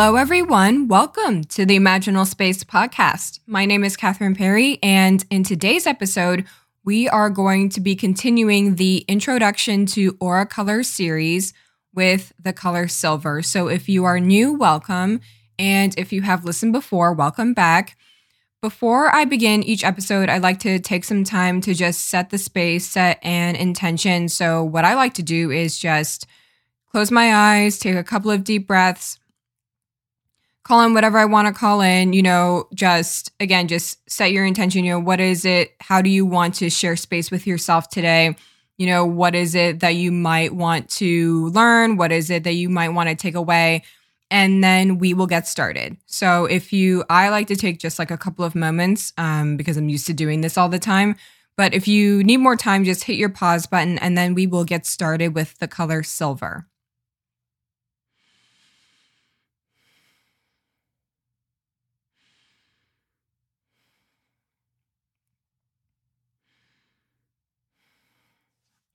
Hello, everyone. Welcome to the Imaginal Space podcast. My name is Katherine Perry, and in today's episode, we are going to be continuing the Introduction to Aura Color series with the color silver. So, if you are new, welcome. And if you have listened before, welcome back. Before I begin each episode, I'd like to take some time to just set the space, set an intention. So, what I like to do is just close my eyes, take a couple of deep breaths call in whatever I want to call in, you know, just again, just set your intention. You know, what is it? How do you want to share space with yourself today? You know, what is it that you might want to learn? What is it that you might want to take away? And then we will get started. So, if you, I like to take just like a couple of moments um, because I'm used to doing this all the time. But if you need more time, just hit your pause button and then we will get started with the color silver.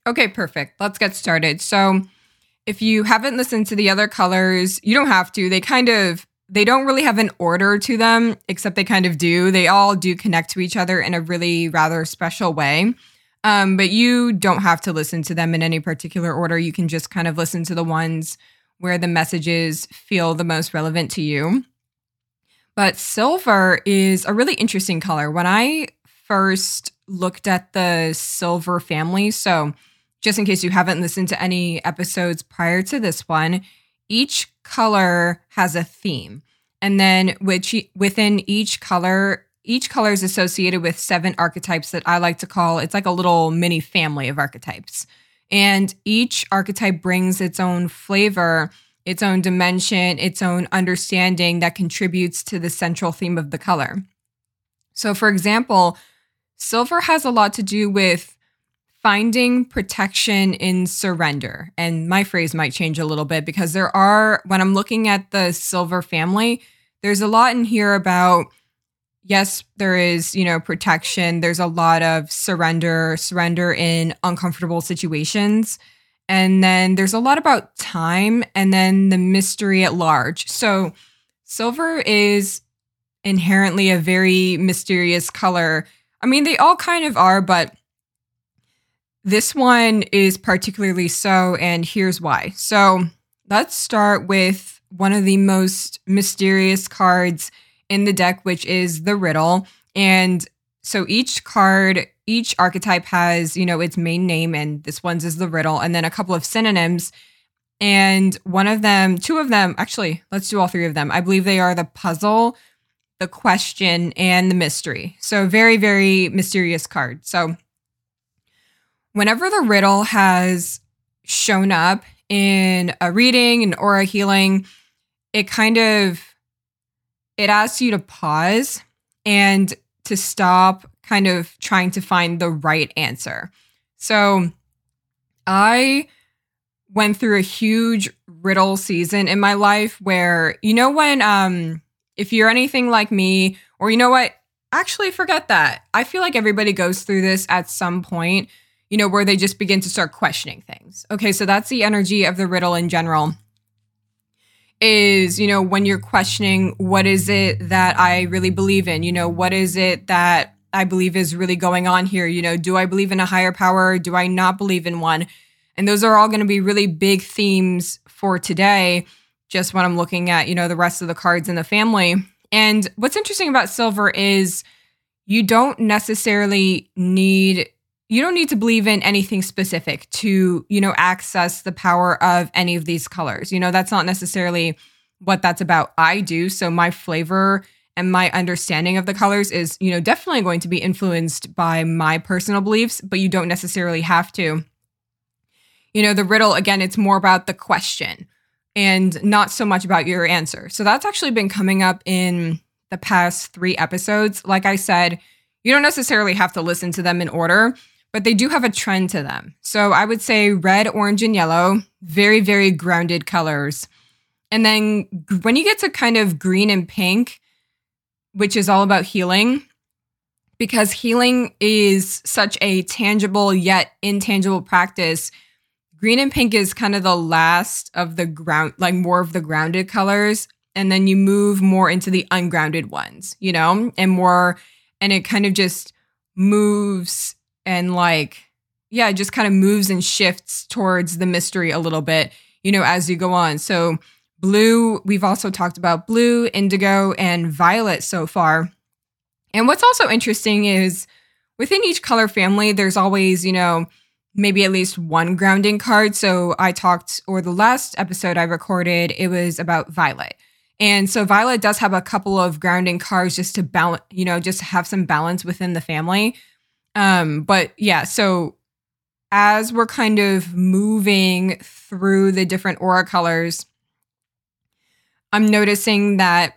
Okay, perfect. Let's get started. So, if you haven't listened to the other colors, you don't have to. They kind of they don't really have an order to them, except they kind of do. They all do connect to each other in a really rather special way. Um, but you don't have to listen to them in any particular order. You can just kind of listen to the ones where the messages feel the most relevant to you. But silver is a really interesting color. When I first looked at the silver family, so just in case you haven't listened to any episodes prior to this one, each color has a theme. And then which within each color, each color is associated with seven archetypes that I like to call it's like a little mini family of archetypes. And each archetype brings its own flavor, its own dimension, its own understanding that contributes to the central theme of the color. So, for example, silver has a lot to do with finding protection in surrender. And my phrase might change a little bit because there are, when I'm looking at the silver family, there's a lot in here about, yes, there is, you know, protection. There's a lot of surrender, surrender in uncomfortable situations. And then there's a lot about time and then the mystery at large. So silver is inherently a very mysterious color. I mean, they all kind of are, but this one is particularly so, and here's why. So let's start with one of the most mysterious cards in the deck, which is the riddle. And so each card, each archetype has, you know, its main name, and this one's is the riddle, and then a couple of synonyms. And one of them, two of them, actually, let's do all three of them. I believe they are the puzzle, the question, and the mystery. So very, very mysterious card. So whenever the riddle has shown up in a reading, and aura healing, it kind of it asks you to pause and to stop kind of trying to find the right answer. So I went through a huge riddle season in my life where you know when um if you're anything like me or you know what actually forget that. I feel like everybody goes through this at some point you know, where they just begin to start questioning things. Okay, so that's the energy of the riddle in general. Is, you know, when you're questioning what is it that I really believe in? You know, what is it that I believe is really going on here? You know, do I believe in a higher power? Do I not believe in one? And those are all going to be really big themes for today, just when I'm looking at, you know, the rest of the cards in the family. And what's interesting about silver is you don't necessarily need you don't need to believe in anything specific to, you know, access the power of any of these colors. You know, that's not necessarily what that's about. I do. So my flavor and my understanding of the colors is, you know, definitely going to be influenced by my personal beliefs, but you don't necessarily have to. You know, the riddle, again, it's more about the question and not so much about your answer. So that's actually been coming up in the past three episodes, like I said, you don't necessarily have to listen to them in order, but they do have a trend to them. So I would say red, orange, and yellow, very, very grounded colors. And then when you get to kind of green and pink, which is all about healing, because healing is such a tangible yet intangible practice. Green and pink is kind of the last of the ground, like more of the grounded colors. And then you move more into the ungrounded ones, you know, and more, and it kind of just moves and like, yeah, it just kind of moves and shifts towards the mystery a little bit, you know, as you go on. So, blue, we've also talked about blue, indigo, and violet so far. And what's also interesting is within each color family, there's always, you know, maybe at least one grounding card. So I talked, or the last episode I recorded, it was about Violet. And so Violet does have a couple of grounding cards just to balance, you know, just have some balance within the family. Um, but yeah, so as we're kind of moving through the different aura colors, I'm noticing that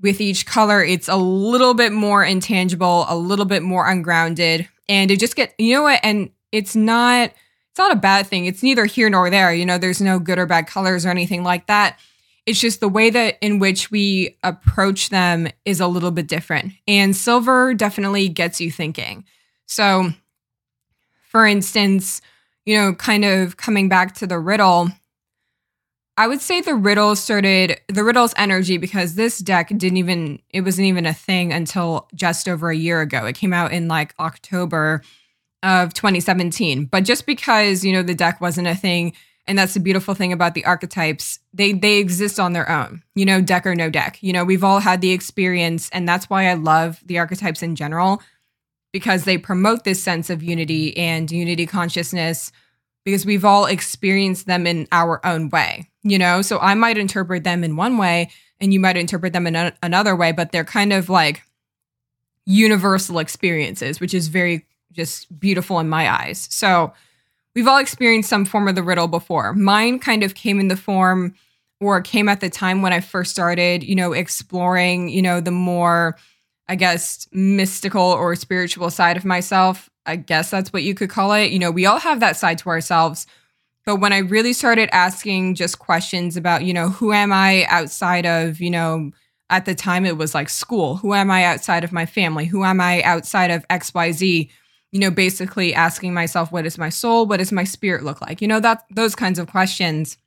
with each color, it's a little bit more intangible, a little bit more ungrounded. And it just get, you know what? And it's not, it's not a bad thing. It's neither here nor there. You know, there's no good or bad colors or anything like that. It's just the way that in which we approach them is a little bit different. And silver definitely gets you thinking. So, for instance, you know, kind of coming back to the riddle, I would say the riddle started the riddle's energy because this deck didn't even it wasn't even a thing until just over a year ago. It came out in like October of 2017. But just because, you know, the deck wasn't a thing and that's the beautiful thing about the archetypes, they they exist on their own. You know, deck or no deck. You know, we've all had the experience and that's why I love the archetypes in general because they promote this sense of unity and unity consciousness because we've all experienced them in our own way, you know? So I might interpret them in one way and you might interpret them in a- another way, but they're kind of like universal experiences, which is very just beautiful in my eyes. So we've all experienced some form of the riddle before. Mine kind of came in the form or came at the time when I first started, you know, exploring, you know, the more, I guess, mystical or spiritual side of myself. I guess that's what you could call it. You know, we all have that side to ourselves. But when I really started asking just questions about, you know, who am I outside of, you know, at the time it was like school, who am I outside of my family? Who am I outside of XYZ? You know, basically asking myself, what is my soul? What does my spirit look like? You know, that those kinds of questions.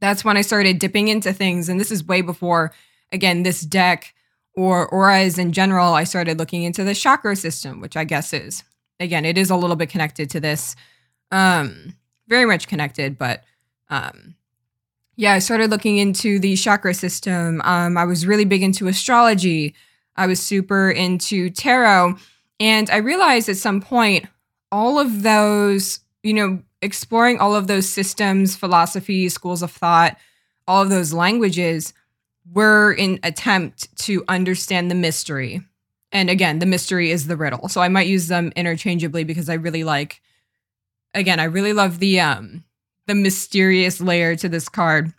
That's when I started dipping into things. And this is way before, again, this deck or auras in general. I started looking into the chakra system, which I guess is again, it is a little bit connected to this. Um, very much connected, but um, yeah, I started looking into the chakra system. Um, I was really big into astrology. I was super into tarot. And I realized at some point, all of those, you know, exploring all of those systems, philosophies, schools of thought, all of those languages were in attempt to understand the mystery and again, the mystery is the riddle. So I might use them interchangeably because I really like again, I really love the um the mysterious layer to this card.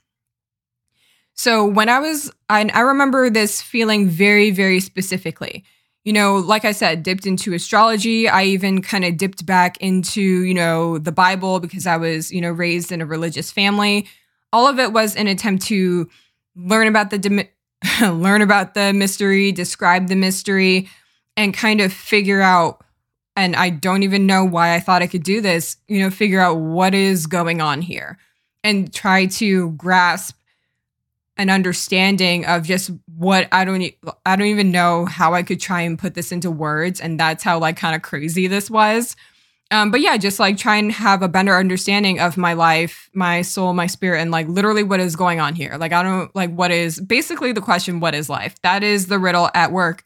So when I was I, I remember this feeling very very specifically. You know, like I said, dipped into astrology. I even kind of dipped back into, you know, the Bible because I was, you know, raised in a religious family. All of it was an attempt to learn about the learn about the mystery, describe the mystery, and kind of figure out. And I don't even know why I thought I could do this, you know, figure out what is going on here and try to grasp an understanding of just what I don't I don't even know how I could try and put this into words and that's how like kind of crazy this was. Um, but yeah, just like try and have a better understanding of my life, my soul, my spirit, and like literally what is going on here. Like, I don't like what is basically the question, what is life? That is the riddle at work.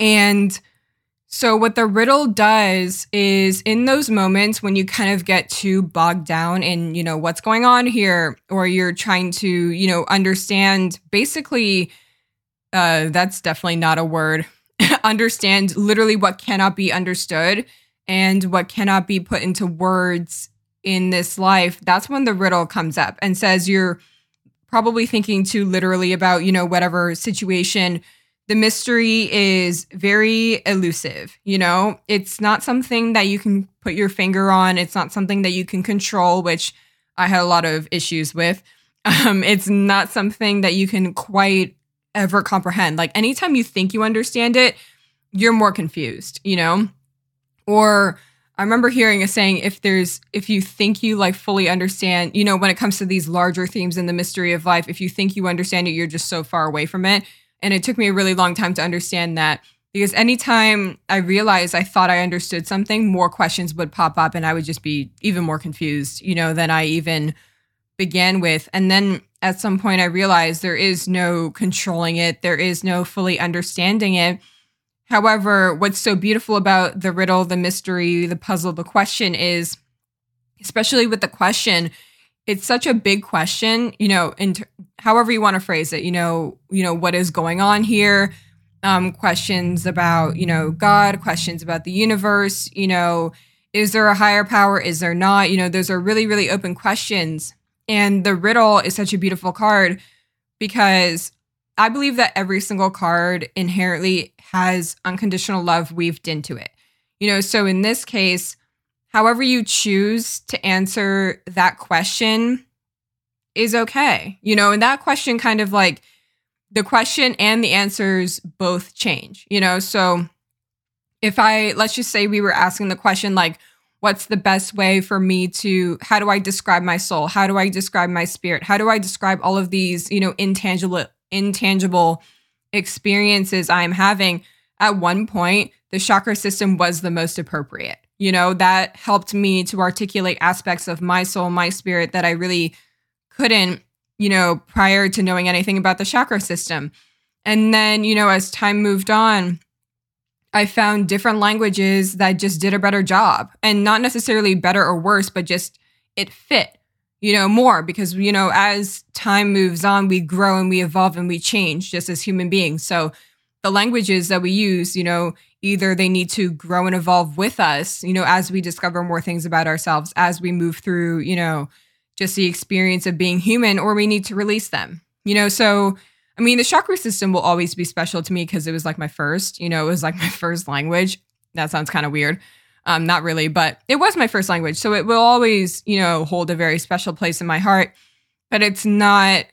And so, what the riddle does is in those moments when you kind of get too bogged down in, you know, what's going on here, or you're trying to, you know, understand basically, uh, that's definitely not a word understand literally what cannot be understood and what cannot be put into words in this life, that's when the riddle comes up and says you're probably thinking too literally about, you know, whatever situation. The mystery is very elusive, you know? It's not something that you can put your finger on. It's not something that you can control, which I had a lot of issues with. Um, it's not something that you can quite ever comprehend. Like anytime you think you understand it, you're more confused, you know? Or I remember hearing a saying if there's if you think you like fully understand, you know, when it comes to these larger themes in the mystery of life, if you think you understand it, you're just so far away from it. And it took me a really long time to understand that because anytime I realized I thought I understood something, more questions would pop up and I would just be even more confused, you know, than I even began with. And then at some point I realized there is no controlling it, there is no fully understanding it However, what's so beautiful about the riddle, the mystery, the puzzle, the question is, especially with the question, it's such a big question, you know, and however you want to phrase it, you know, you know, what is going on here? Um, questions about, you know, God, questions about the universe, you know, is there a higher power? Is there not? You know, those are really, really open questions. And the riddle is such a beautiful card because I believe that every single card inherently has unconditional love weaved into it. You know, so in this case, however you choose to answer that question is okay. You know, and that question kind of like the question and the answers both change, you know? So if I, let's just say we were asking the question like, what's the best way for me to, how do I describe my soul? How do I describe my spirit? How do I describe all of these, you know, intangible, intangible experiences I'm having, at one point, the chakra system was the most appropriate. You know, that helped me to articulate aspects of my soul, my spirit that I really couldn't, you know, prior to knowing anything about the chakra system. And then, you know, as time moved on, I found different languages that just did a better job and not necessarily better or worse, but just it fit you know, more because, you know, as time moves on, we grow and we evolve and we change just as human beings. So the languages that we use, you know, either they need to grow and evolve with us, you know, as we discover more things about ourselves, as we move through, you know, just the experience of being human, or we need to release them, you know. So, I mean, the chakra system will always be special to me because it was like my first, you know, it was like my first language. That sounds kind of weird. Um, not really, but it was my first language. So it will always, you know, hold a very special place in my heart. But it's not,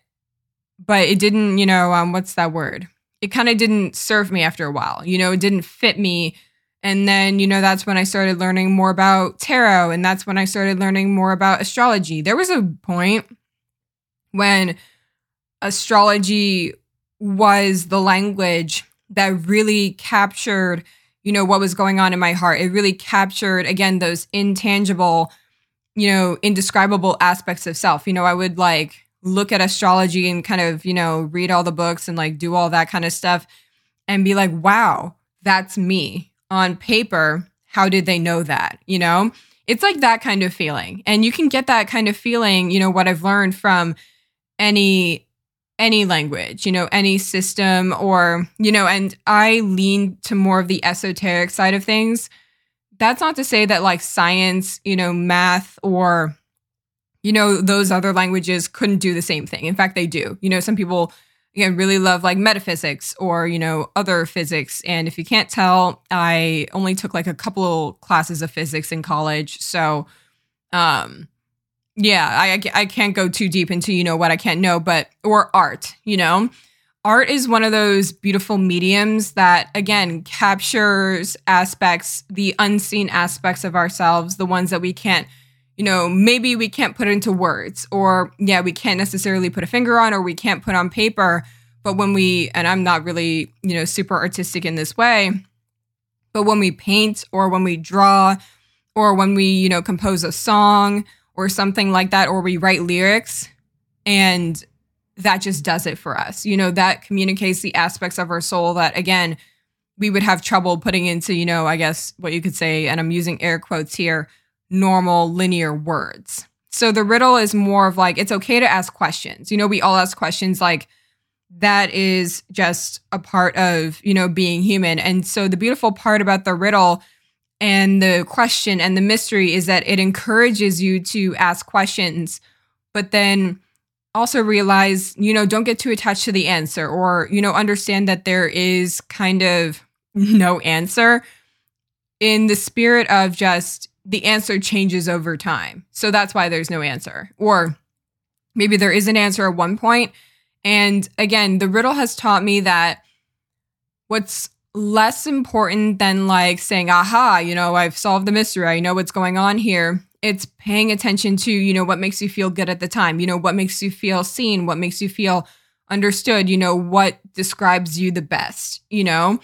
but it didn't, you know, um, what's that word? It kind of didn't serve me after a while. You know, it didn't fit me. And then, you know, that's when I started learning more about tarot. And that's when I started learning more about astrology. There was a point when astrology was the language that really captured you know, what was going on in my heart. It really captured, again, those intangible, you know, indescribable aspects of self. You know, I would like look at astrology and kind of, you know, read all the books and like do all that kind of stuff and be like, wow, that's me on paper. How did they know that? You know, it's like that kind of feeling. And you can get that kind of feeling, you know, what I've learned from any any language, you know, any system or, you know, and I lean to more of the esoteric side of things. That's not to say that like science, you know, math or, you know, those other languages couldn't do the same thing. In fact, they do. You know, some people, again, really love like metaphysics or, you know, other physics. And if you can't tell, I only took like a couple of classes of physics in college. So, um, yeah, I I can't go too deep into you know what I can't know, but or art, you know. Art is one of those beautiful mediums that again captures aspects, the unseen aspects of ourselves, the ones that we can't, you know, maybe we can't put into words or yeah, we can't necessarily put a finger on or we can't put on paper, but when we and I'm not really, you know, super artistic in this way, but when we paint or when we draw or when we, you know, compose a song or something like that, or we write lyrics and that just does it for us. You know, that communicates the aspects of our soul that, again, we would have trouble putting into, you know, I guess what you could say, and I'm using air quotes here, normal linear words. So the riddle is more of like, it's okay to ask questions. You know, we all ask questions like, that is just a part of, you know, being human. And so the beautiful part about the riddle and the question and the mystery is that it encourages you to ask questions, but then also realize, you know, don't get too attached to the answer or, you know, understand that there is kind of no answer in the spirit of just the answer changes over time. So that's why there's no answer. Or maybe there is an answer at one point. And again, the riddle has taught me that what's less important than like saying, aha, you know, I've solved the mystery. I know what's going on here. It's paying attention to, you know, what makes you feel good at the time, you know, what makes you feel seen, what makes you feel understood, you know, what describes you the best, you know?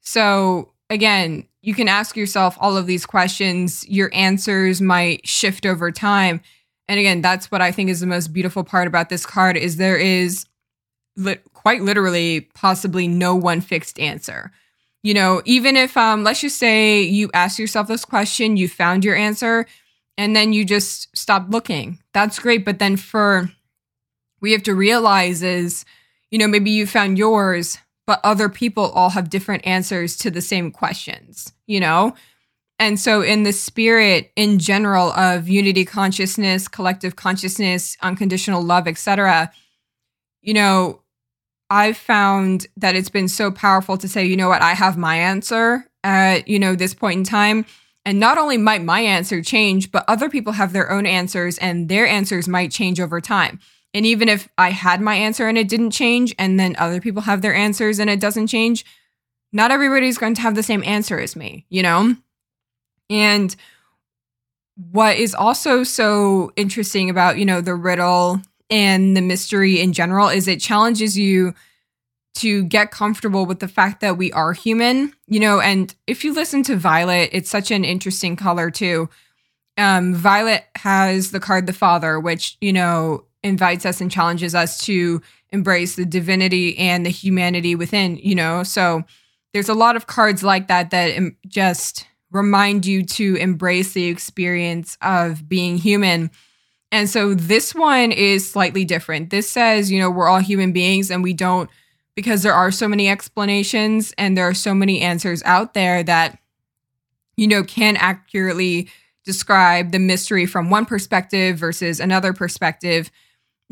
So again, you can ask yourself all of these questions. Your answers might shift over time. And again, that's what I think is the most beautiful part about this card is there is li- quite literally possibly no one fixed answer. You know, even if um let's just say you ask yourself this question, you found your answer and then you just stop looking. That's great, but then for we have to realize is you know, maybe you found yours, but other people all have different answers to the same questions, you know? And so, in the spirit in general of unity consciousness, collective consciousness, unconditional love, etc., you know, I've found that it's been so powerful to say, you know what, I have my answer at, you know, this point in time. And not only might my answer change, but other people have their own answers and their answers might change over time. And even if I had my answer and it didn't change, and then other people have their answers and it doesn't change, not everybody's going to have the same answer as me, you know? And what is also so interesting about, you know, the riddle and the mystery in general is it challenges you to get comfortable with the fact that we are human, you know, and if you listen to Violet, it's such an interesting color too. Um, Violet has the card the Father, which, you know, invites us and challenges us to embrace the divinity and the humanity within, you know. So there's a lot of cards like that that just remind you to embrace the experience of being human. And so this one is slightly different. This says, you know, we're all human beings and we don't, because there are so many explanations and there are so many answers out there that, you know, can accurately describe the mystery from one perspective versus another perspective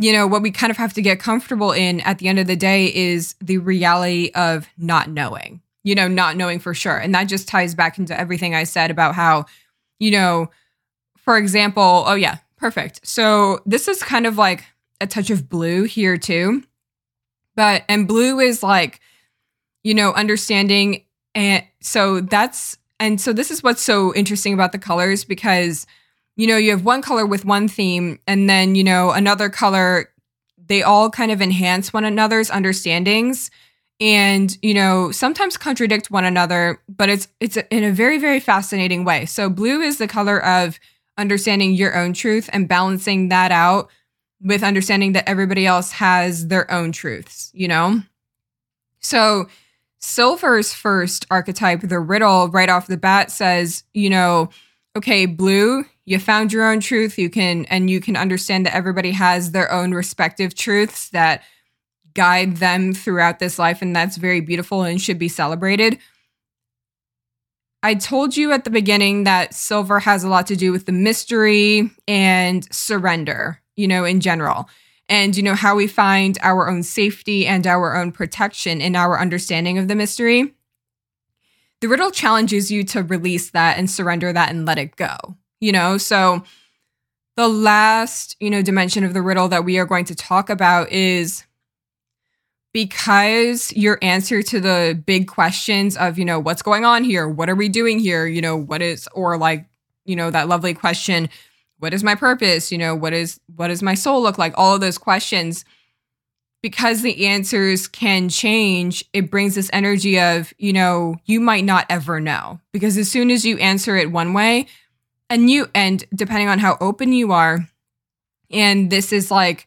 you know, what we kind of have to get comfortable in at the end of the day is the reality of not knowing, you know, not knowing for sure. And that just ties back into everything I said about how, you know, for example, oh, yeah, perfect. So this is kind of like a touch of blue here too. But, and blue is like, you know, understanding. And so that's, and so this is what's so interesting about the colors because you know, you have one color with one theme and then, you know, another color, they all kind of enhance one another's understandings and, you know, sometimes contradict one another, but it's it's in a very very fascinating way. So blue is the color of understanding your own truth and balancing that out with understanding that everybody else has their own truths, you know? So Silver's first archetype, the riddle, right off the bat says, you know, okay, blue, you found your own truth you can and you can understand that everybody has their own respective truths that guide them throughout this life and that's very beautiful and should be celebrated I told you at the beginning that silver has a lot to do with the mystery and surrender, you know, in general. And, you know, how we find our own safety and our own protection in our understanding of the mystery. The riddle challenges you to release that and surrender that and let it go you know? So the last, you know, dimension of the riddle that we are going to talk about is because your answer to the big questions of, you know, what's going on here? What are we doing here? You know, what is or like, you know, that lovely question, what is my purpose? You know, what is what does my soul look like? All of those questions because the answers can change, it brings this energy of, you know, you might not ever know. Because as soon as you answer it one way, and you and depending on how open you are and this is like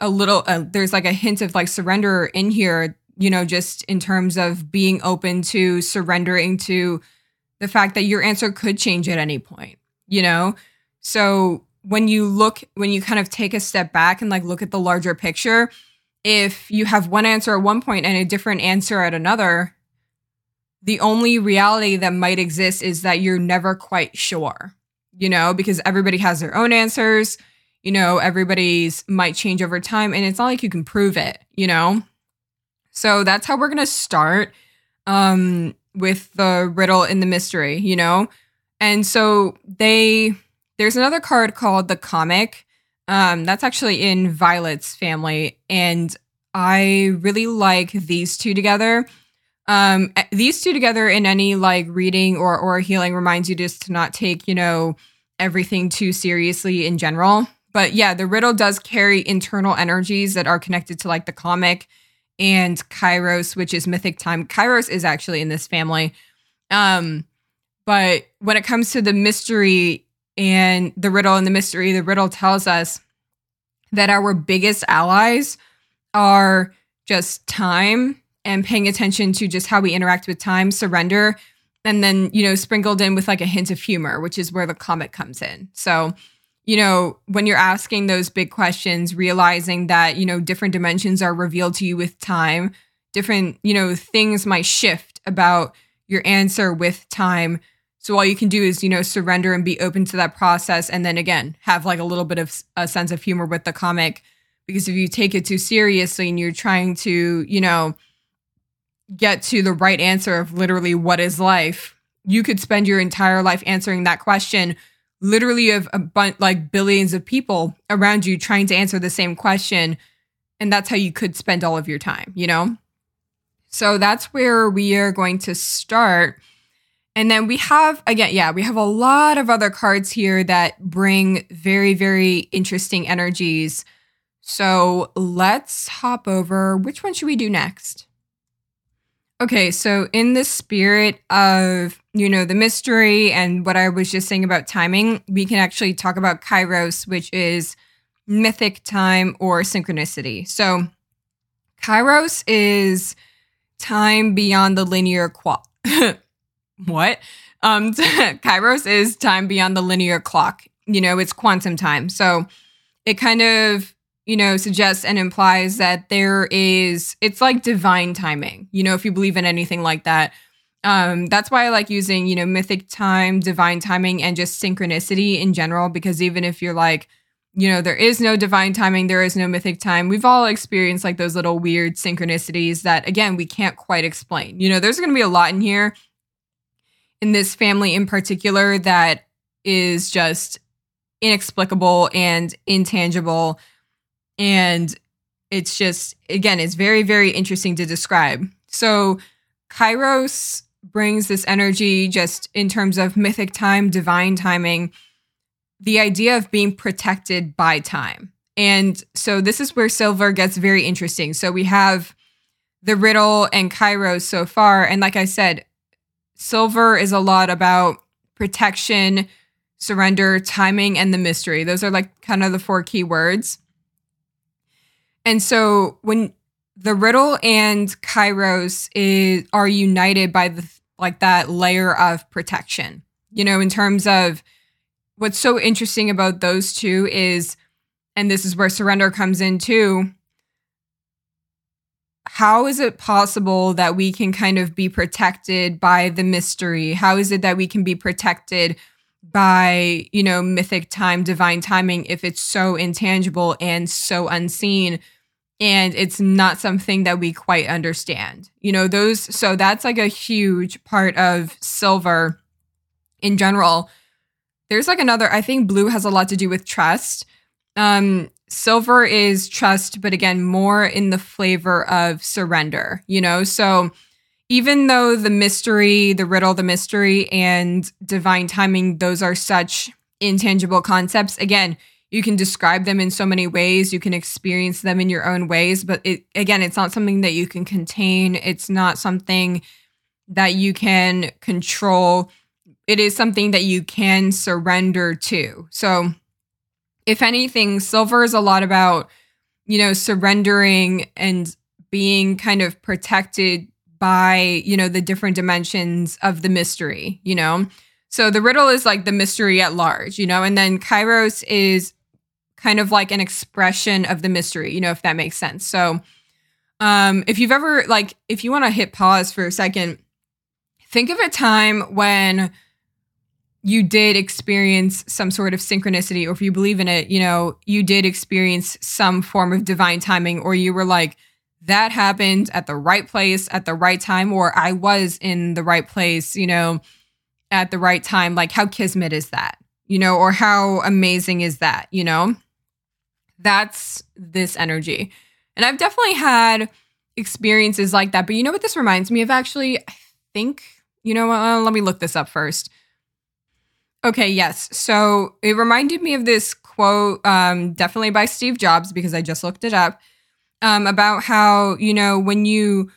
a little uh, there's like a hint of like surrender in here you know just in terms of being open to surrendering to the fact that your answer could change at any point you know so when you look when you kind of take a step back and like look at the larger picture if you have one answer at one point and a different answer at another the only reality that might exist is that you're never quite sure, you know, because everybody has their own answers. You know, everybody's might change over time and it's not like you can prove it, you know? So that's how we're going to start um, with the riddle in the mystery, you know? And so they, there's another card called the comic. Um, that's actually in Violet's family. And I really like these two together. Um, these two together in any like reading or or healing reminds you just to not take, you know, everything too seriously in general. But yeah, the riddle does carry internal energies that are connected to like the comic and Kairos, which is mythic time. Kairos is actually in this family. Um, but when it comes to the mystery and the riddle and the mystery, the riddle tells us that our biggest allies are just time and paying attention to just how we interact with time, surrender, and then, you know, sprinkled in with like a hint of humor, which is where the comic comes in. So, you know, when you're asking those big questions, realizing that, you know, different dimensions are revealed to you with time, different, you know, things might shift about your answer with time. So all you can do is, you know, surrender and be open to that process. And then again, have like a little bit of a sense of humor with the comic. Because if you take it too seriously and you're trying to, you know, get to the right answer of literally what is life, you could spend your entire life answering that question literally of a bunch like billions of people around you trying to answer the same question and that's how you could spend all of your time you know? So that's where we are going to start. And then we have again yeah we have a lot of other cards here that bring very very interesting energies. So let's hop over. Which one should we do next Okay, so in the spirit of, you know, the mystery and what I was just saying about timing, we can actually talk about kairos, which is mythic time or synchronicity. So kairos is time beyond the linear clock. what? Um kairos is time beyond the linear clock. You know, it's quantum time. So it kind of you know, suggests and implies that there is, it's like divine timing, you know, if you believe in anything like that. Um, that's why I like using, you know, mythic time, divine timing, and just synchronicity in general, because even if you're like, you know, there is no divine timing, there is no mythic time, we've all experienced like those little weird synchronicities that, again, we can't quite explain. You know, there's going to be a lot in here in this family in particular that is just inexplicable and intangible and it's just, again, it's very, very interesting to describe. So, Kairos brings this energy just in terms of mythic time, divine timing, the idea of being protected by time. And so, this is where Silver gets very interesting. So, we have the riddle and Kairos so far. And like I said, Silver is a lot about protection, surrender, timing, and the mystery. Those are like kind of the four key words. And so when the riddle and Kairos is are united by the like that layer of protection. You know, in terms of what's so interesting about those two is and this is where surrender comes in too. How is it possible that we can kind of be protected by the mystery? How is it that we can be protected by, you know, mythic time, divine timing if it's so intangible and so unseen? And it's not something that we quite understand. You know, those, so that's like a huge part of silver in general. There's like another, I think blue has a lot to do with trust. Um, silver is trust, but again, more in the flavor of surrender, you know? So even though the mystery, the riddle, the mystery, and divine timing, those are such intangible concepts, again, you can describe them in so many ways. You can experience them in your own ways but it again it's not something that you can contain. It's not something that you can control. It is something that you can surrender to. So if anything silver is a lot about you know surrendering and being kind of protected by you know the different dimensions of the mystery you know? So the riddle is like the mystery at large, you know, and then Kairos is kind of like an expression of the mystery, you know, if that makes sense. So, um, if you've ever, like, if you want to hit pause for a second, think of a time when you did experience some sort of synchronicity, or if you believe in it, you know, you did experience some form of divine timing, or you were like, that happened at the right place at the right time, or I was in the right place, you know, at the right time. Like, how kismet is that, you know, or how amazing is that, you know? That's this energy. And I've definitely had experiences like that. But you know what this reminds me of actually? I think, you know, uh, let me look this up first. Okay, yes. So it reminded me of this quote, um, definitely by Steve Jobs, because I just looked it up, um, about how, you know, when you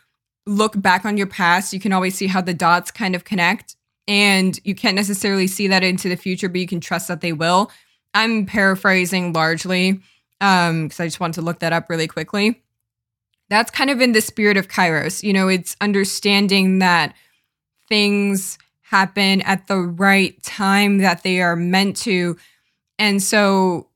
look back on your past, you can always see how the dots kind of connect. And you can't necessarily see that into the future, but you can trust that they will. I'm paraphrasing largely um, because I just wanted to look that up really quickly. That's kind of in the spirit of Kairos. You know, it's understanding that things happen at the right time that they are meant to. And so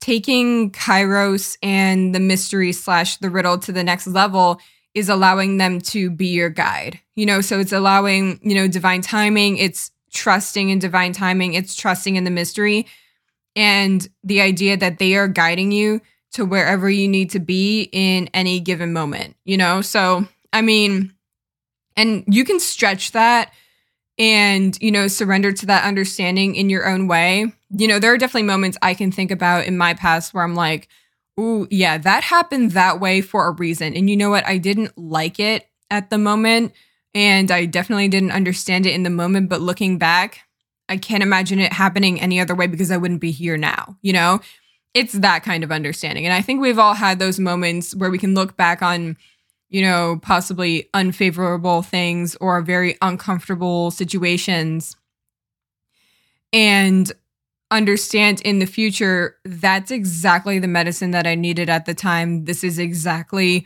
taking Kairos and the mystery slash the riddle to the next level is allowing them to be your guide. You know, so it's allowing, you know, divine timing, it's trusting in divine timing, it's trusting in the mystery and the idea that they are guiding you to wherever you need to be in any given moment, you know? So, I mean, and you can stretch that and you know surrender to that understanding in your own way. You know there are definitely moments i can think about in my past where i'm like oh yeah that happened that way for a reason. And you know what? I didn't like it at the moment and i definitely didn't understand it in the moment but looking back i can't imagine it happening any other way because i wouldn't be here now you know it's that kind of understanding and i think we've all had those moments where we can look back on you know, possibly unfavorable things or very uncomfortable situations and understand in the future that's exactly the medicine that I needed at the time. This is exactly,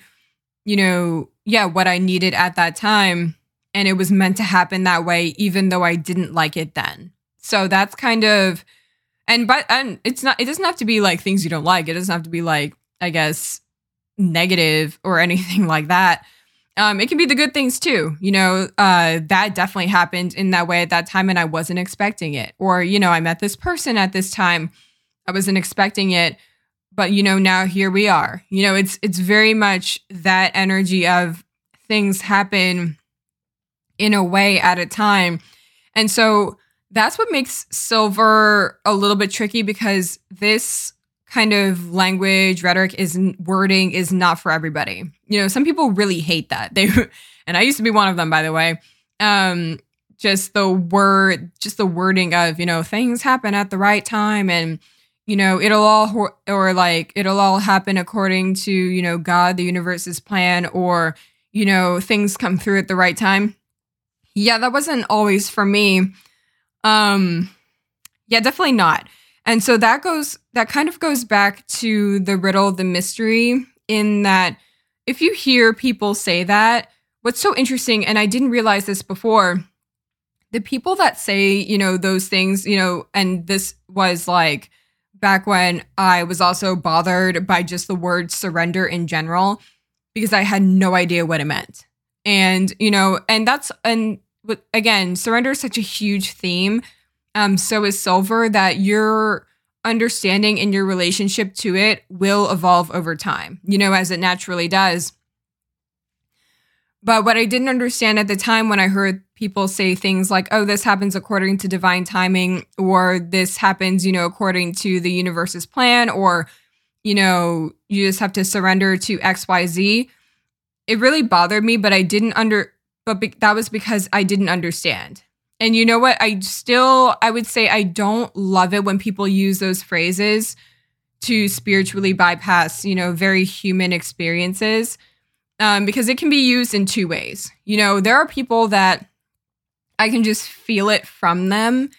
you know, yeah, what I needed at that time. And it was meant to happen that way, even though I didn't like it then. So that's kind of, and but, and it's not, it doesn't have to be like things you don't like. It doesn't have to be like, I guess, negative or anything like that. Um, it can be the good things too. You know, uh, that definitely happened in that way at that time, and I wasn't expecting it. Or, you know, I met this person at this time, I wasn't expecting it, but you know, now here we are. You know, it's it's very much that energy of things happen in a way at a time, and so that's what makes silver a little bit tricky because this kind of language, rhetoric is wording is not for everybody. You know, some people really hate that. They and I used to be one of them by the way. Um just the word just the wording of, you know, things happen at the right time and you know, it'll all or like it'll all happen according to, you know, God, the universe's plan or you know, things come through at the right time. Yeah, that wasn't always for me. Um yeah, definitely not. And so that goes, that kind of goes back to the riddle, the mystery, in that if you hear people say that, what's so interesting, and I didn't realize this before, the people that say, you know, those things, you know, and this was like back when I was also bothered by just the word surrender in general, because I had no idea what it meant. And, you know, and that's, and again, surrender is such a huge theme um, so is silver that your understanding and your relationship to it will evolve over time, you know, as it naturally does. But what I didn't understand at the time when I heard people say things like, oh, this happens according to divine timing, or this happens, you know, according to the universe's plan, or, you know, you just have to surrender to XYZ, it really bothered me, but I didn't under, but be- that was because I didn't understand. And you know what? I still, I would say I don't love it when people use those phrases to spiritually bypass, you know, very human experiences um, because it can be used in two ways. You know, there are people that I can just feel it from them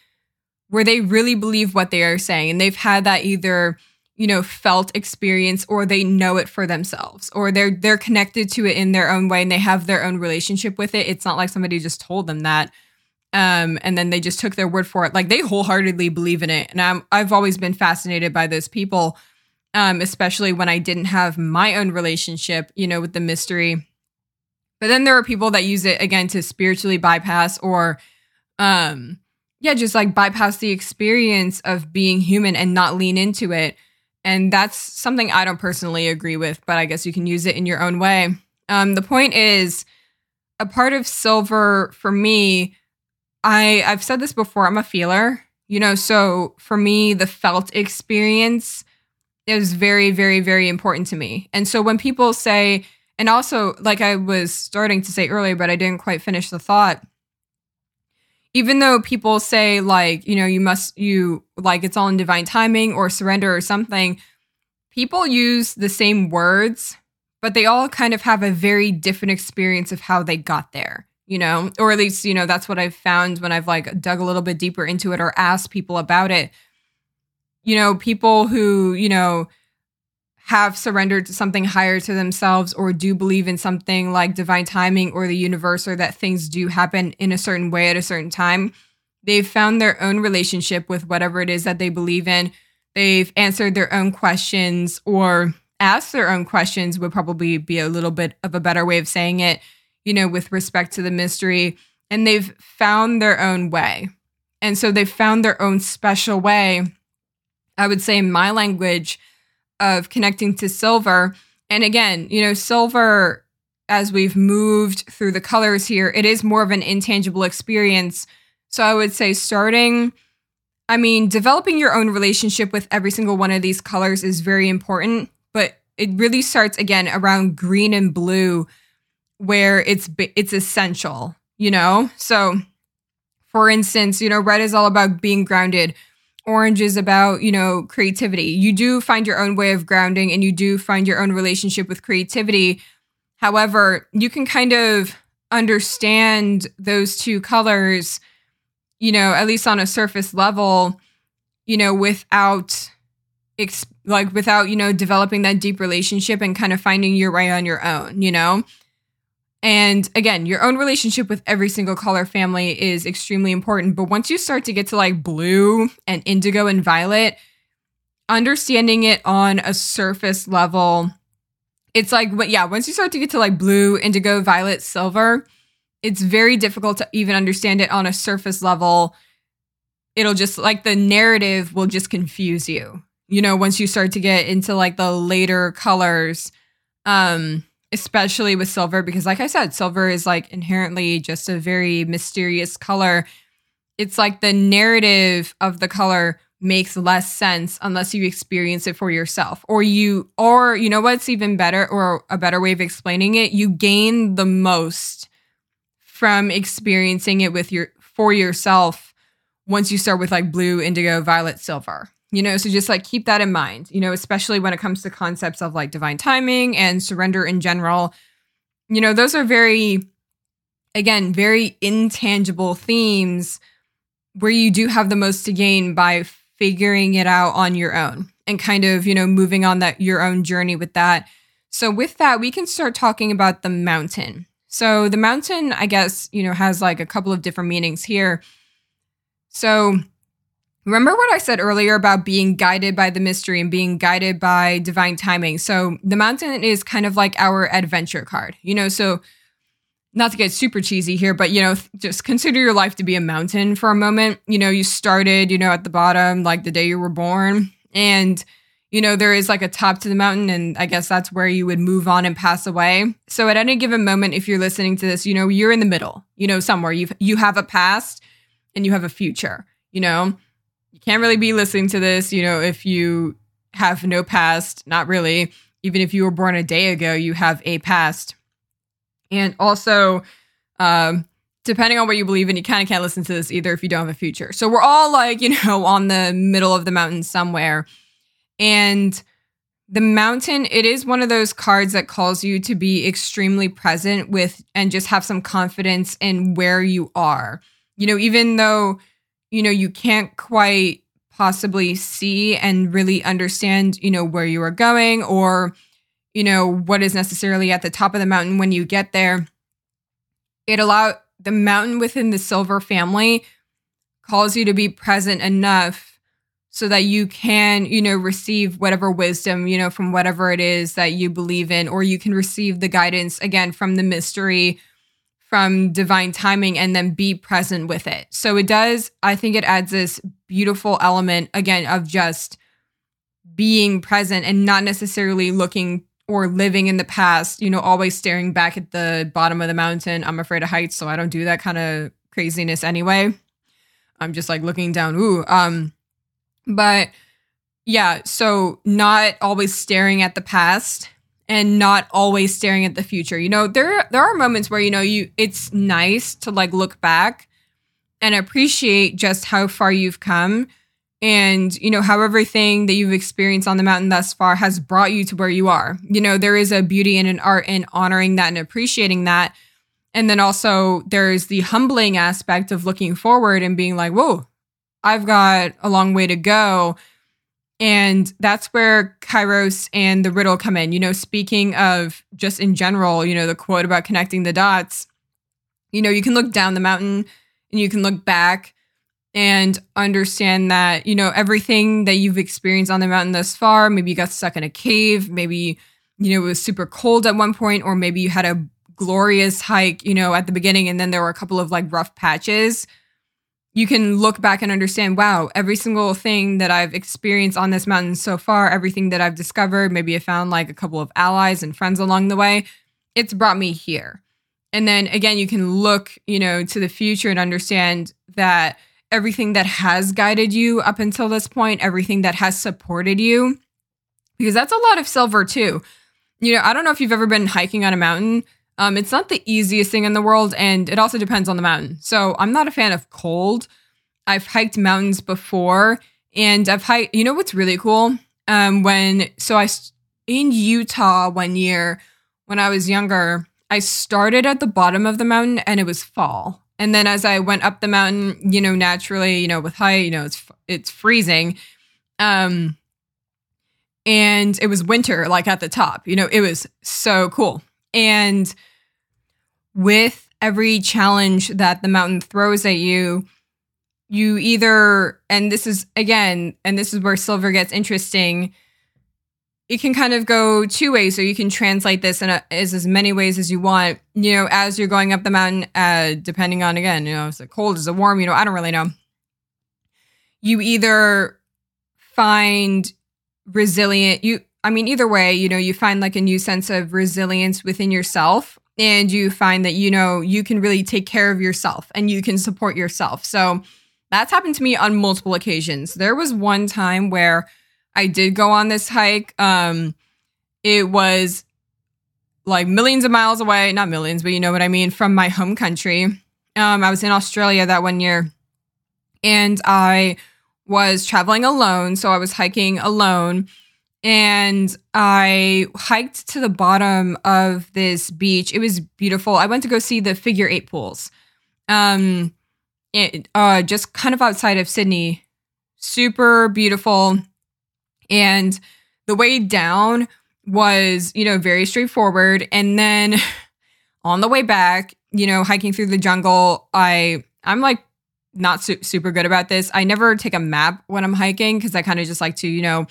where they really believe what they are saying and they've had that either you know felt experience or they know it for themselves or they're they're connected to it in their own way and they have their own relationship with it it's not like somebody just told them that um, and then they just took their word for it. Like they wholeheartedly believe in it. And I'm, I've always been fascinated by those people, um, especially when I didn't have my own relationship, you know, with the mystery. But then there are people that use it again to spiritually bypass or, um, yeah, just like bypass the experience of being human and not lean into it. And that's something I don't personally agree with, but I guess you can use it in your own way. Um, the point is, a part of silver for me, I I've said this before. I'm a feeler, you know. So for me, the felt experience is very, very, very important to me. And so when people say, and also like I was starting to say earlier, but I didn't quite finish the thought even though people say like you know you must you like it's all in divine timing or surrender or something people use the same words but they all kind of have a very different experience of how they got there you know? Or at least you know that's what i've found when i've like dug a little bit deeper into it or asked people about it. You know people who you know have surrendered to something higher to themselves or do believe in something like divine timing or the universe or that things do happen in a certain way at a certain time, they've found their own relationship with whatever it is that they believe in. They've answered their own questions or asked their own questions, would probably be a little bit of a better way of saying it, you know, with respect to the mystery. And they've found their own way. And so they've found their own special way. I would say in my language, of connecting to silver. And again, you know, silver, as we've moved through the colors here, it is more of an intangible experience. So I would say starting, I mean, developing your own relationship with every single one of these colors is very important, but it really starts again around green and blue where it's it's essential, you know? So for instance, you know, red is all about being grounded Orange is about, you know, creativity. You do find your own way of grounding and you do find your own relationship with creativity. However, you can kind of understand those two colors, you know, at least on a surface level, you know, without like without, you know, developing that deep relationship and kind of finding your way on your own, you know? And again, your own relationship with every single color family is extremely important. But once you start to get to like blue and indigo and violet, understanding it on a surface level, it's like, yeah, once you start to get to like blue, indigo, violet, silver, it's very difficult to even understand it on a surface level. It'll just like the narrative will just confuse you, you know, once you start to get into like the later colors. Um, especially with silver, because like I said, silver is like inherently just a very mysterious color. It's like the narrative of the color makes less sense unless you experience it for yourself or you or you know what's even better or a better way of explaining it you gain the most from experiencing it with your for yourself once you start with like blue indigo violet silver you know, so just like keep that in mind, you know, especially when it comes to concepts of like divine timing and surrender in general. You know, those are very, again, very intangible themes where you do have the most to gain by figuring it out on your own and kind of, you know, moving on that your own journey with that. So with that, we can start talking about the mountain. So the mountain, I guess, you know, has like a couple of different meanings here. So Remember what I said earlier about being guided by the mystery and being guided by divine timing? So, the mountain is kind of like our adventure card, you know? So, not to get super cheesy here, but you know, just consider your life to be a mountain for a moment. You know, you started, you know, at the bottom, like the day you were born, and you know, there is like a top to the mountain, and I guess that's where you would move on and pass away. So, at any given moment, if you're listening to this, you know, you're in the middle, you know, somewhere. You've you have a past and you have a future, you know can't really be listening to this, you know, if you have no past, not really. Even if you were born a day ago, you have a past. And also, um, depending on what you believe in, you kind of can't listen to this either if you don't have a future. So we're all like, you know, on the middle of the mountain somewhere. And the mountain, it is one of those cards that calls you to be extremely present with and just have some confidence in where you are. You know, even though you know, you can't quite possibly see and really understand, you know, where you are going or, you know, what is necessarily at the top of the mountain when you get there. It allow the mountain within the silver family calls you to be present enough so that you can, you know, receive whatever wisdom, you know, from whatever it is that you believe in, or you can receive the guidance again from the mystery from divine timing and then be present with it. So it does, I think it adds this beautiful element again of just being present and not necessarily looking or living in the past, you know, always staring back at the bottom of the mountain. I'm afraid of heights, so I don't do that kind of craziness anyway. I'm just like looking down, ooh. Um, but yeah, so not always staring at the past and not always staring at the future. You know, there there are moments where you know you it's nice to like look back and appreciate just how far you've come and you know how everything that you've experienced on the mountain thus far has brought you to where you are. You know, there is a beauty and an art in honoring that and appreciating that. And then also there's the humbling aspect of looking forward and being like, "Whoa, I've got a long way to go." And that's where Kairos and the riddle come in. You know, speaking of just in general, you know, the quote about connecting the dots, you know, you can look down the mountain and you can look back and understand that, you know, everything that you've experienced on the mountain thus far, maybe you got stuck in a cave, maybe, you know, it was super cold at one point, or maybe you had a glorious hike, you know, at the beginning and then there were a couple of like rough patches you can look back and understand wow, every single thing that I've experienced on this mountain so far, everything that I've discovered, maybe I found like a couple of allies and friends along the way, it's brought me here. And then again, you can look, you know, to the future and understand that everything that has guided you up until this point, everything that has supported you, because that's a lot of silver too. You know, I don't know if you've ever been hiking on a mountain, um, it's not the easiest thing in the world, and it also depends on the mountain. So I'm not a fan of cold. I've hiked mountains before, and I've hiked. You know what's really cool? Um, when so I in Utah one year when I was younger, I started at the bottom of the mountain, and it was fall. And then as I went up the mountain, you know, naturally, you know, with height, you know, it's it's freezing. Um, and it was winter, like at the top. You know, it was so cool. And with every challenge that the mountain throws at you, you either, and this is again, and this is where silver gets interesting. It can kind of go two ways, so you can translate this in a, as as many ways as you want. You know, as you're going up the mountain, uh, depending on again, you know, is it cold, is it warm? You know, I don't really know. You either find resilient. You I mean, either way, you know, you find like a new sense of resilience within yourself and you find that, you know, you can really take care of yourself and you can support yourself. So that's happened to me on multiple occasions. There was one time where I did go on this hike. Um, it was like millions of miles away, not millions, but you know what I mean, from my home country. Um, I was in Australia that one year and I was traveling alone. So I was hiking alone and I hiked to the bottom of this beach. It was beautiful. I went to go see the figure eight pools. Um, it, uh, just kind of outside of Sydney. Super beautiful. And the way down was, you know, very straightforward. And then on the way back, you know, hiking through the jungle, I I'm like not su- super good about this. I never take a map when I'm hiking because I kind of just like to, you know,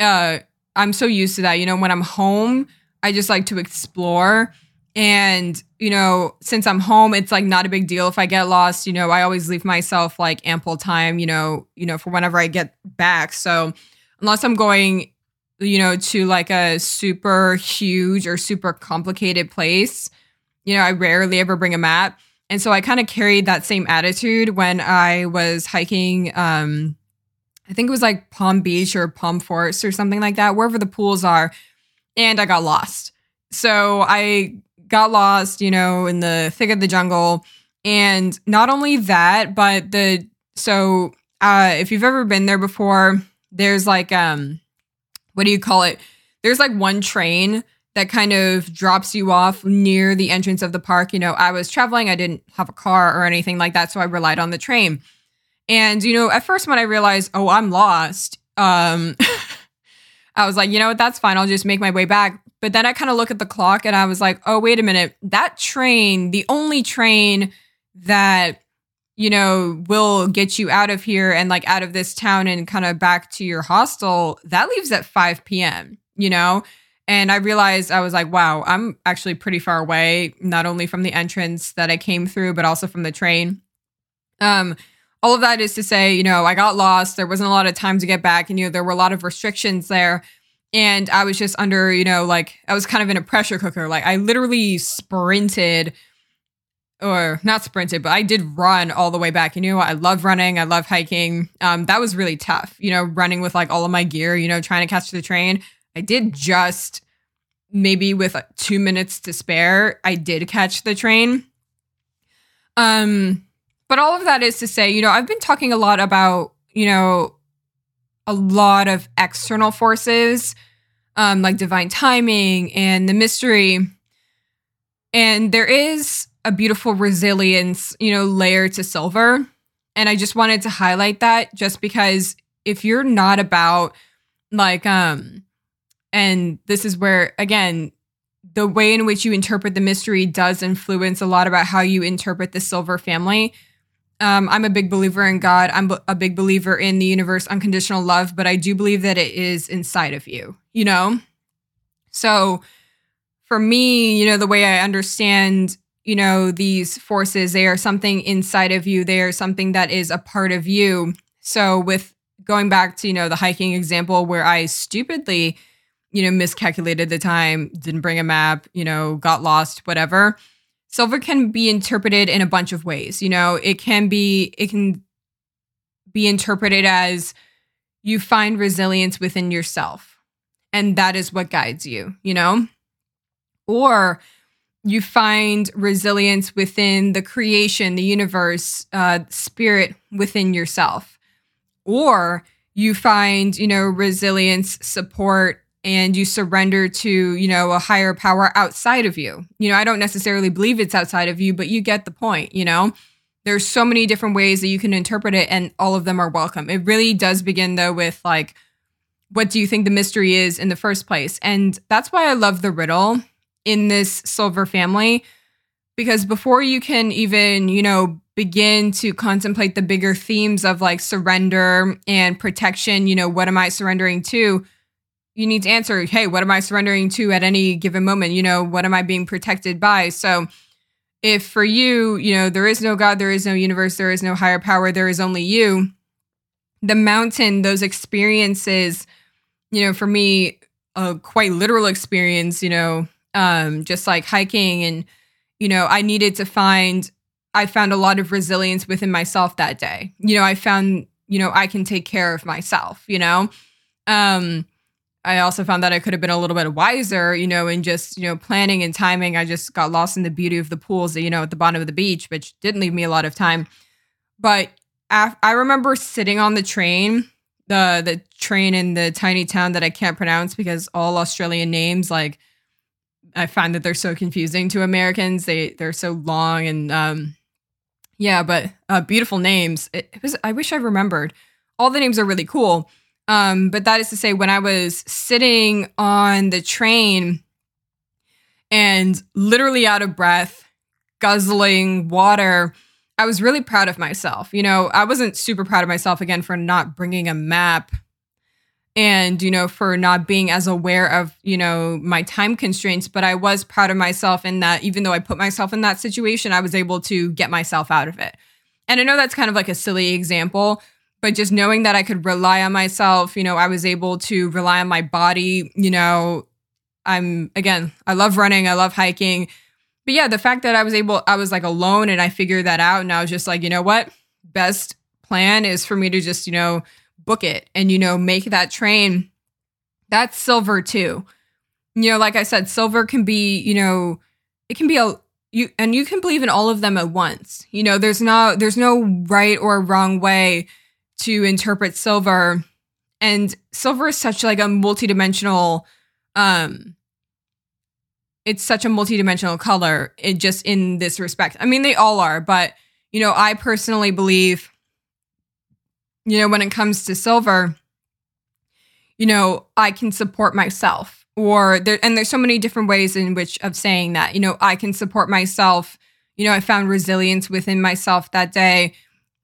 uh, I'm so used to that. You know, when I'm home, I just like to explore. And, you know, since I'm home, it's like not a big deal if I get lost. You know, I always leave myself like ample time, you know, you know, for whenever I get back. So unless I'm going, you know, to like a super huge or super complicated place, you know, I rarely ever bring a map. And so I kind of carried that same attitude when I was hiking um I think it was like Palm Beach or Palm Forest or something like that, wherever the pools are. And I got lost. So I got lost, you know, in the thick of the jungle. And not only that, but the so uh if you've ever been there before, there's like um what do you call it? There's like one train that kind of drops you off near the entrance of the park. You know, I was traveling, I didn't have a car or anything like that, so I relied on the train. And, you know, at first when I realized, oh, I'm lost, um, I was like, you know what, that's fine. I'll just make my way back. But then I kind of look at the clock and I was like, oh, wait a minute. That train, the only train that, you know, will get you out of here and like out of this town and kind of back to your hostel, that leaves at 5 p.m., you know? And I realized I was like, wow, I'm actually pretty far away, not only from the entrance that I came through, but also from the train. Um, all of that is to say, you know, I got lost. There wasn't a lot of time to get back, and you know, there were a lot of restrictions there. And I was just under, you know, like I was kind of in a pressure cooker. Like I literally sprinted or not sprinted, but I did run all the way back. You know, I love running. I love hiking. Um, that was really tough, you know, running with like all of my gear, you know, trying to catch the train. I did just maybe with two minutes to spare, I did catch the train. Um, but all of that is to say, you know, I've been talking a lot about, you know, a lot of external forces, um, like divine timing and the mystery. And there is a beautiful resilience, you know, layer to silver. And I just wanted to highlight that just because if you're not about like um and this is where again the way in which you interpret the mystery does influence a lot about how you interpret the silver family. Um, I'm a big believer in God. I'm a big believer in the universe, unconditional love, but I do believe that it is inside of you, you know? So for me, you know, the way I understand you know, these forces, they are something inside of you, they are something that is a part of you. So, with going back to, you know, the hiking example where I stupidly, you know, miscalculated the time, didn't bring a map, you know, got lost, whatever. Silver can be interpreted in a bunch of ways. You know, it can be, it can be interpreted as you find resilience within yourself. And that is what guides you, you know? Or you find resilience within the creation, the universe, uh, spirit within yourself. Or you find, you know, resilience, support, and you surrender to, you know, a higher power outside of you. You know, I don't necessarily believe it's outside of you, but you get the point, you know? There's so many different ways that you can interpret it, and all of them are welcome. It really does begin, though, with like, what do you think the mystery is in the first place? And that's why I love the riddle in this silver family because before you can even, you know, begin to contemplate the bigger themes of like surrender and protection, you know, what am I surrendering to? You need to answer, hey, what am I surrendering to at any given moment? You know, what am I being protected by? So, if for you, you know, there is no God, there is no universe, there is no higher power, there is only you, the mountain, those experiences, you know, for me, a quite literal experience, you know, um, just like hiking. And, you know, I needed to find, I found a lot of resilience within myself that day. You know, I found, you know, I can take care of myself, you know? Um, I also found that I could have been a little bit wiser, you know, in just, you know, planning and timing. I just got lost in the beauty of the pools, you know, at the bottom of the beach, which didn't leave me a lot of time. But af- I remember sitting on the train, the the train in the tiny town that I can't pronounce because all Australian names like I find that they're so confusing to Americans. They they're so long and um yeah, but uh, beautiful names. It, it was I wish I remembered. All the names are really cool. Um, but that is to say, when I was sitting on the train and literally out of breath, guzzling water, I was really proud of myself. You know, I wasn't super proud of myself again for not bringing a map and you know for not being as aware of you know my time constraints but i was proud of myself in that even though i put myself in that situation i was able to get myself out of it and i know that's kind of like a silly example but just knowing that i could rely on myself you know i was able to rely on my body you know i'm again i love running i love hiking but yeah the fact that i was able i was like alone and i figured that out and i was just like you know what? Best plan is for me to just you know book it and you know make that train. That's silver too. You know like i said silver can be you know it can be a you and you can believe in all of them at once. You know there's no there's no right or wrong way to interpret silver and silver is such like a multidimensional um it's such a multidimensional color it just in this respect i mean they all are but you know i personally believe you know, when it comes to silver, you know, I can support myself or there and there's so many different ways in which of saying that, you know, I can support myself. You know, I found resilience within myself that day.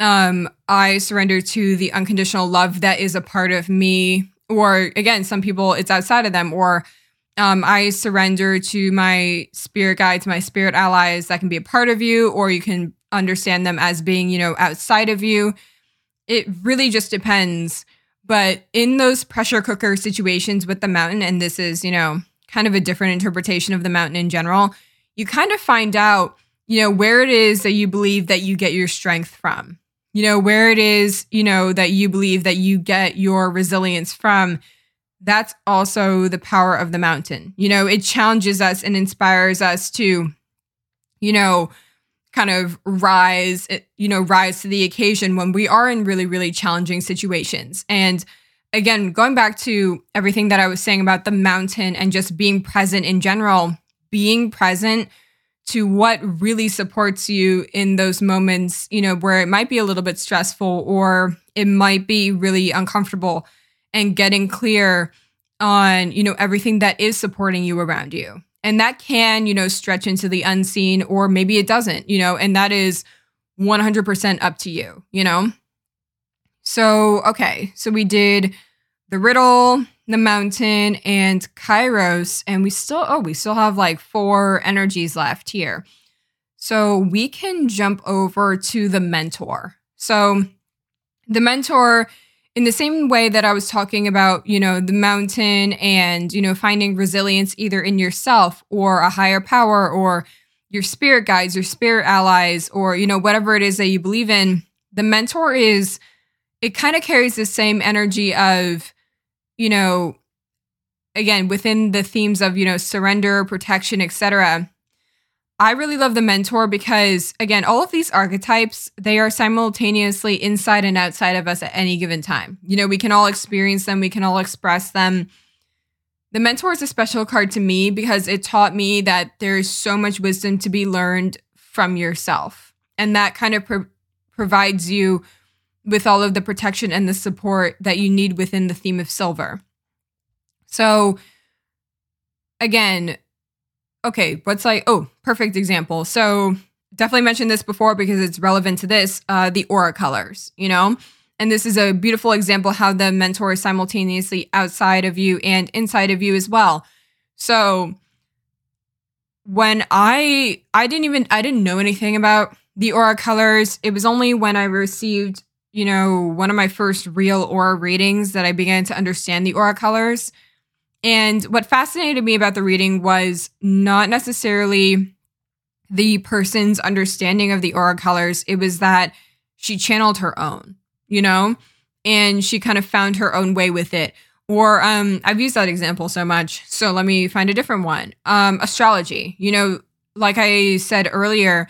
Um, I surrender to the unconditional love that is a part of me. Or again, some people it's outside of them, or Um, I surrender to my spirit guides, my spirit allies that can be a part of you, or you can understand them as being, you know, outside of you. It really just depends. But in those pressure cooker situations with the mountain, and this is, you know, kind of a different interpretation of the mountain in general, you kind of find out, you know, where it is that you believe that you get your strength from, you know, where it is, you know, that you believe that you get your resilience from. That's also the power of the mountain. You know, it challenges us and inspires us to, you know, kind of rise, eh, you know, rise to the occasion when we are in really, really challenging situations. And again, going back to everything that I was saying about the mountain and just being present in general, being present to what really supports you in those moments, you know, where it might be a little bit stressful or it might be really uncomfortable and getting clear on, you know, everything that is supporting you around you. And that can, you know, stretch into the unseen or maybe it doesn't, you know, and that is 100% up to you, you know? So, okay. So we did the riddle, the mountain, and Kairos. And we still, oh, we still have like four energies left here. So we can jump over to the mentor. So the mentor in the same way that I was talking about, you know, the mountain and, you know, finding resilience either in yourself or a higher power or your spirit guides, your spirit allies, or, you know, whatever it is that you believe in, the mentor is, it kind of carries the same energy of, you know, again, within the themes of, you know, surrender, protection, etc I really love the mentor because, again, all of these archetypes, they are simultaneously inside and outside of us at any given time. You know, we can all experience them, we can all express them. The mentor is a special card to me because it taught me that there's so much wisdom to be learned from yourself. And that kind of pro- provides you with all of the protection and the support that you need within the theme of silver. So, again, okay, what's like, oh, perfect example. So definitely mentioned this before because it's relevant to this, uh, the aura colors, you know? And this is a beautiful example how the mentor is simultaneously outside of you and inside of you as well. So when I I didn't even I didn't know anything about the aura colors. It was only when I received, you know, one of my first real aura readings that I began to understand the aura colors. And what fascinated me about the reading was not necessarily the person's understanding of the aura colors, it was that she channeled her own, you know, and she kind of found her own way with it. Or um, I've used that example so much, so let me find a different one. Um, astrology, you know, like I said earlier,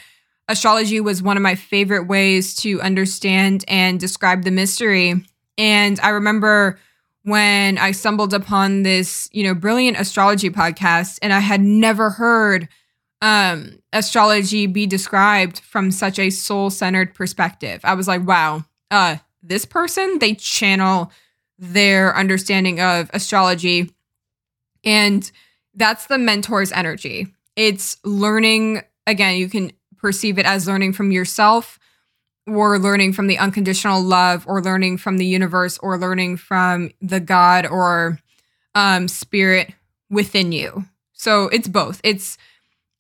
astrology was one of my favorite ways to understand and describe the mystery. And I remember when I stumbled upon this, you know, brilliant astrology podcast and I had never heard um astrology be described from such a soul-centered perspective. I was like, wow, uh this person, they channel their understanding of astrology and that's the mentor's energy. It's learning again, you can perceive it as learning from yourself or learning from the unconditional love or learning from the universe or learning from the God or um, spirit within you. So it's both. It's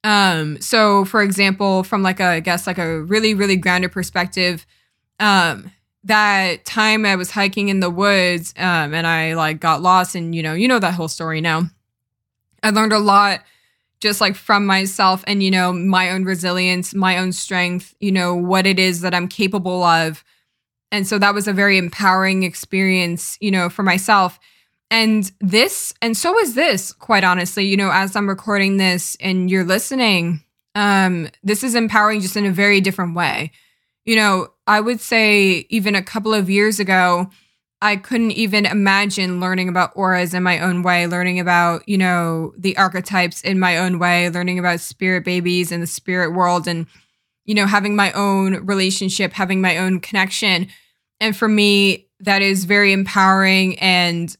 um so for example from like a I guess like a really really grounded perspective um that time I was hiking in the woods um and I like got lost and you know you know that whole story now. I learned a lot just like from myself and you know my own resilience my own strength you know what it is that i'm capable of. And so that was a very empowering experience you know for myself. And this and so is this quite honestly. You know as i'm recording this and you're listening um this is empowering just in a very different way. You know i would say even a couple of years ago I couldn't even imagine learning about auras in my own way, learning about, you know, the archetypes in my own way, learning about spirit babies and the spirit world and, you know, having my own relationship, having my own connection. And for me, that is very empowering and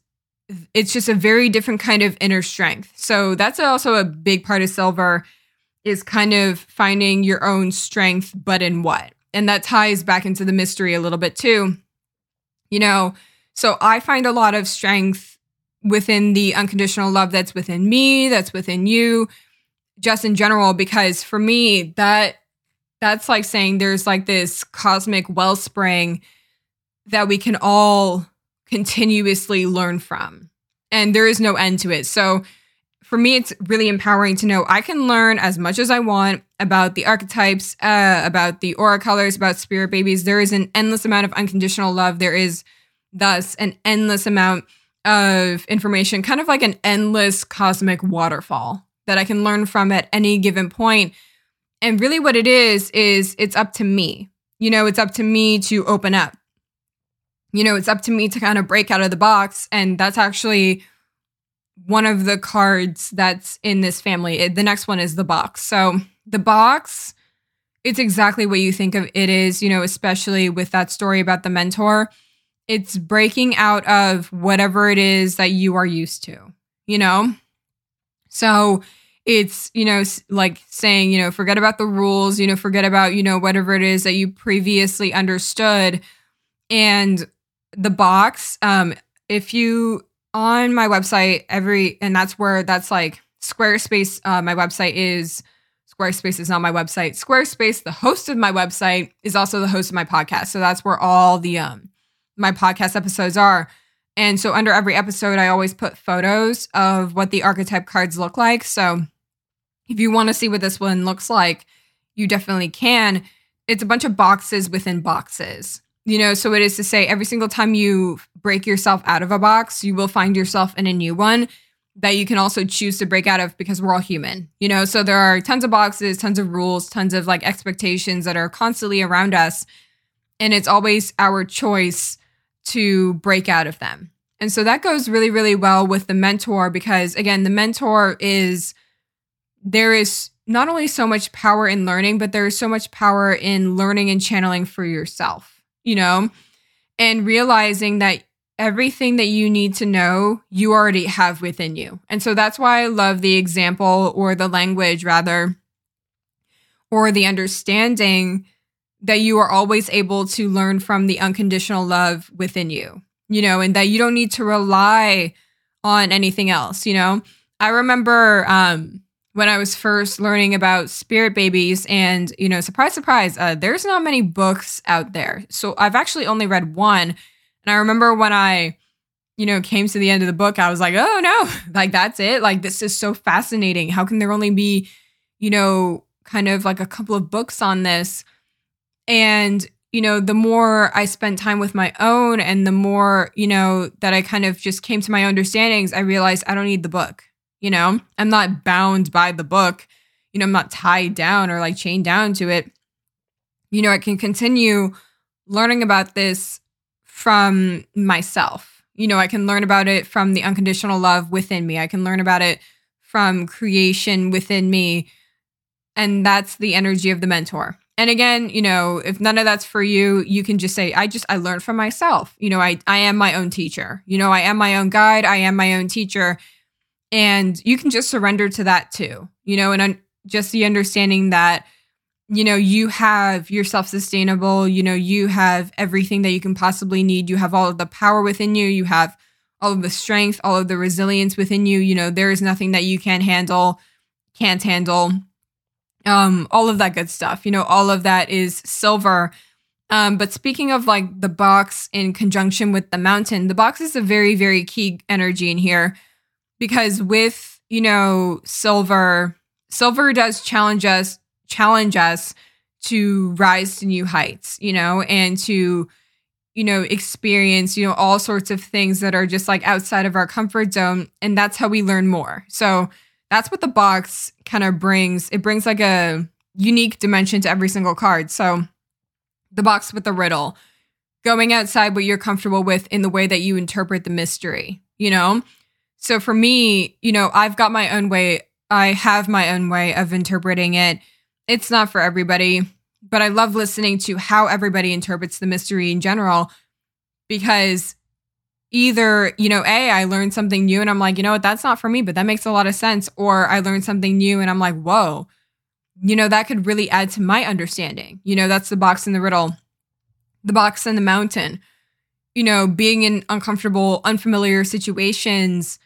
it's just a very different kind of inner strength. So that's also a big part of silver is kind of finding your own strength, but in what? And that ties back into the mystery a little bit too you know, so I find a lot of strength within the unconditional love that's within me, that's within you, just in general because for me that that's like saying there's like this cosmic wellspring that we can all continuously learn from and there is no end to it. So for me, it's really empowering to know I can learn as much as I want about the archetypes, uh, about the aura colors, about spirit babies. There is an endless amount of unconditional love. There is thus an endless amount of information, kind of like an endless cosmic waterfall that I can learn from at any given point. And really, what it is, is it's up to me. You know, it's up to me to open up. You know, it's up to me to kind of break out of the box. And that's actually one of the cards that's in this family. It, the next one is the box. So the box, it's exactly what you think of it is, you know, especially with that story about the mentor. It's breaking out of whatever it is that you are used to, you know? So it's, you know, like saying, you know, forget about the rules, you know, forget about, you know, whatever it is that you previously understood. And the box, um, if you on my website every and that's where that's like Squarespace. Uh, my website is Squarespace is not my website. Squarespace, the host of my website, is also the host of my podcast. So that's where all the um my podcast episodes are. And so under every episode, I always put photos of what the archetype cards look like. So if you want to see what this one looks like, you definitely can. It's a bunch of boxes within boxes. You know, so it is to say every single time you break yourself out of a box, you will find yourself in a new one that you can also choose to break out of because we're all human. You know, so there are tons of boxes, tons of rules, tons of like expectations that are constantly around us. And it's always our choice to break out of them. And so that goes really, really well with the mentor because, again, the mentor is there is not only so much power in learning, but there is so much power in learning and channeling for yourself you know, and realizing that everything that you need to know, you already have within you. And so that's why I love the example or the language, rather, or the understanding that you are always able to learn from the unconditional love within you, you know, and that you don't need to rely on anything else, you know. I remember um when I was first learning about spirit babies. And, you know, surprise, surprise, uh, there's not many books out there. So I've actually only read one. And I remember when I, you know, came to the end of the book, I was like, oh no, like that's it. Like this is so fascinating. How can there only be, you know, kind of like a couple of books on this? And, you know, the more I spent time with my own and the more, you know, that I kind of just came to my understandings, I realized I don't need the book. You know, I'm not bound by the book. You know, I'm not tied down or like chained down to it. You know, I can continue learning about this from myself. You know, I can learn about it from the unconditional love within me. I can learn about it from creation within me. And that's the energy of the mentor. And again, you know, if none of that's for you, you can just say, I just, I learned from myself. You know, I, I am my own teacher. You know, I am my own guide. I am my own teacher. And you can just surrender to that too, you know, and un- just the understanding that, you know, you have, you're self sustainable, you know, you have everything that you can possibly need. You have all of the power within you, you have all of the strength, all of the resilience within you. You know, there is nothing that you can't handle, can't handle. Um, all of that good stuff, you know, all of that is silver. Um, but speaking of like the box in conjunction with the mountain, the box is a very, very key energy in here because with you know silver silver does challenge us challenge us to rise to new heights you know and to you know experience you know all sorts of things that are just like outside of our comfort zone and that's how we learn more so that's what the box kind of brings it brings like a unique dimension to every single card so the box with the riddle going outside what you're comfortable with in the way that you interpret the mystery you know so for me, you know, I've got my own way. I have my own way of interpreting it. It's not for everybody, but I love listening to how everybody interprets the mystery in general because either, you know, A, I learned something new and I'm like, you know what, that's not for me, but that makes a lot of sense. Or I learned something new and I'm like, whoa, you know, that could really add to my understanding. You know, that's the box in the riddle, the box in the mountain you know, being in uncomfortable, unfamiliar situations,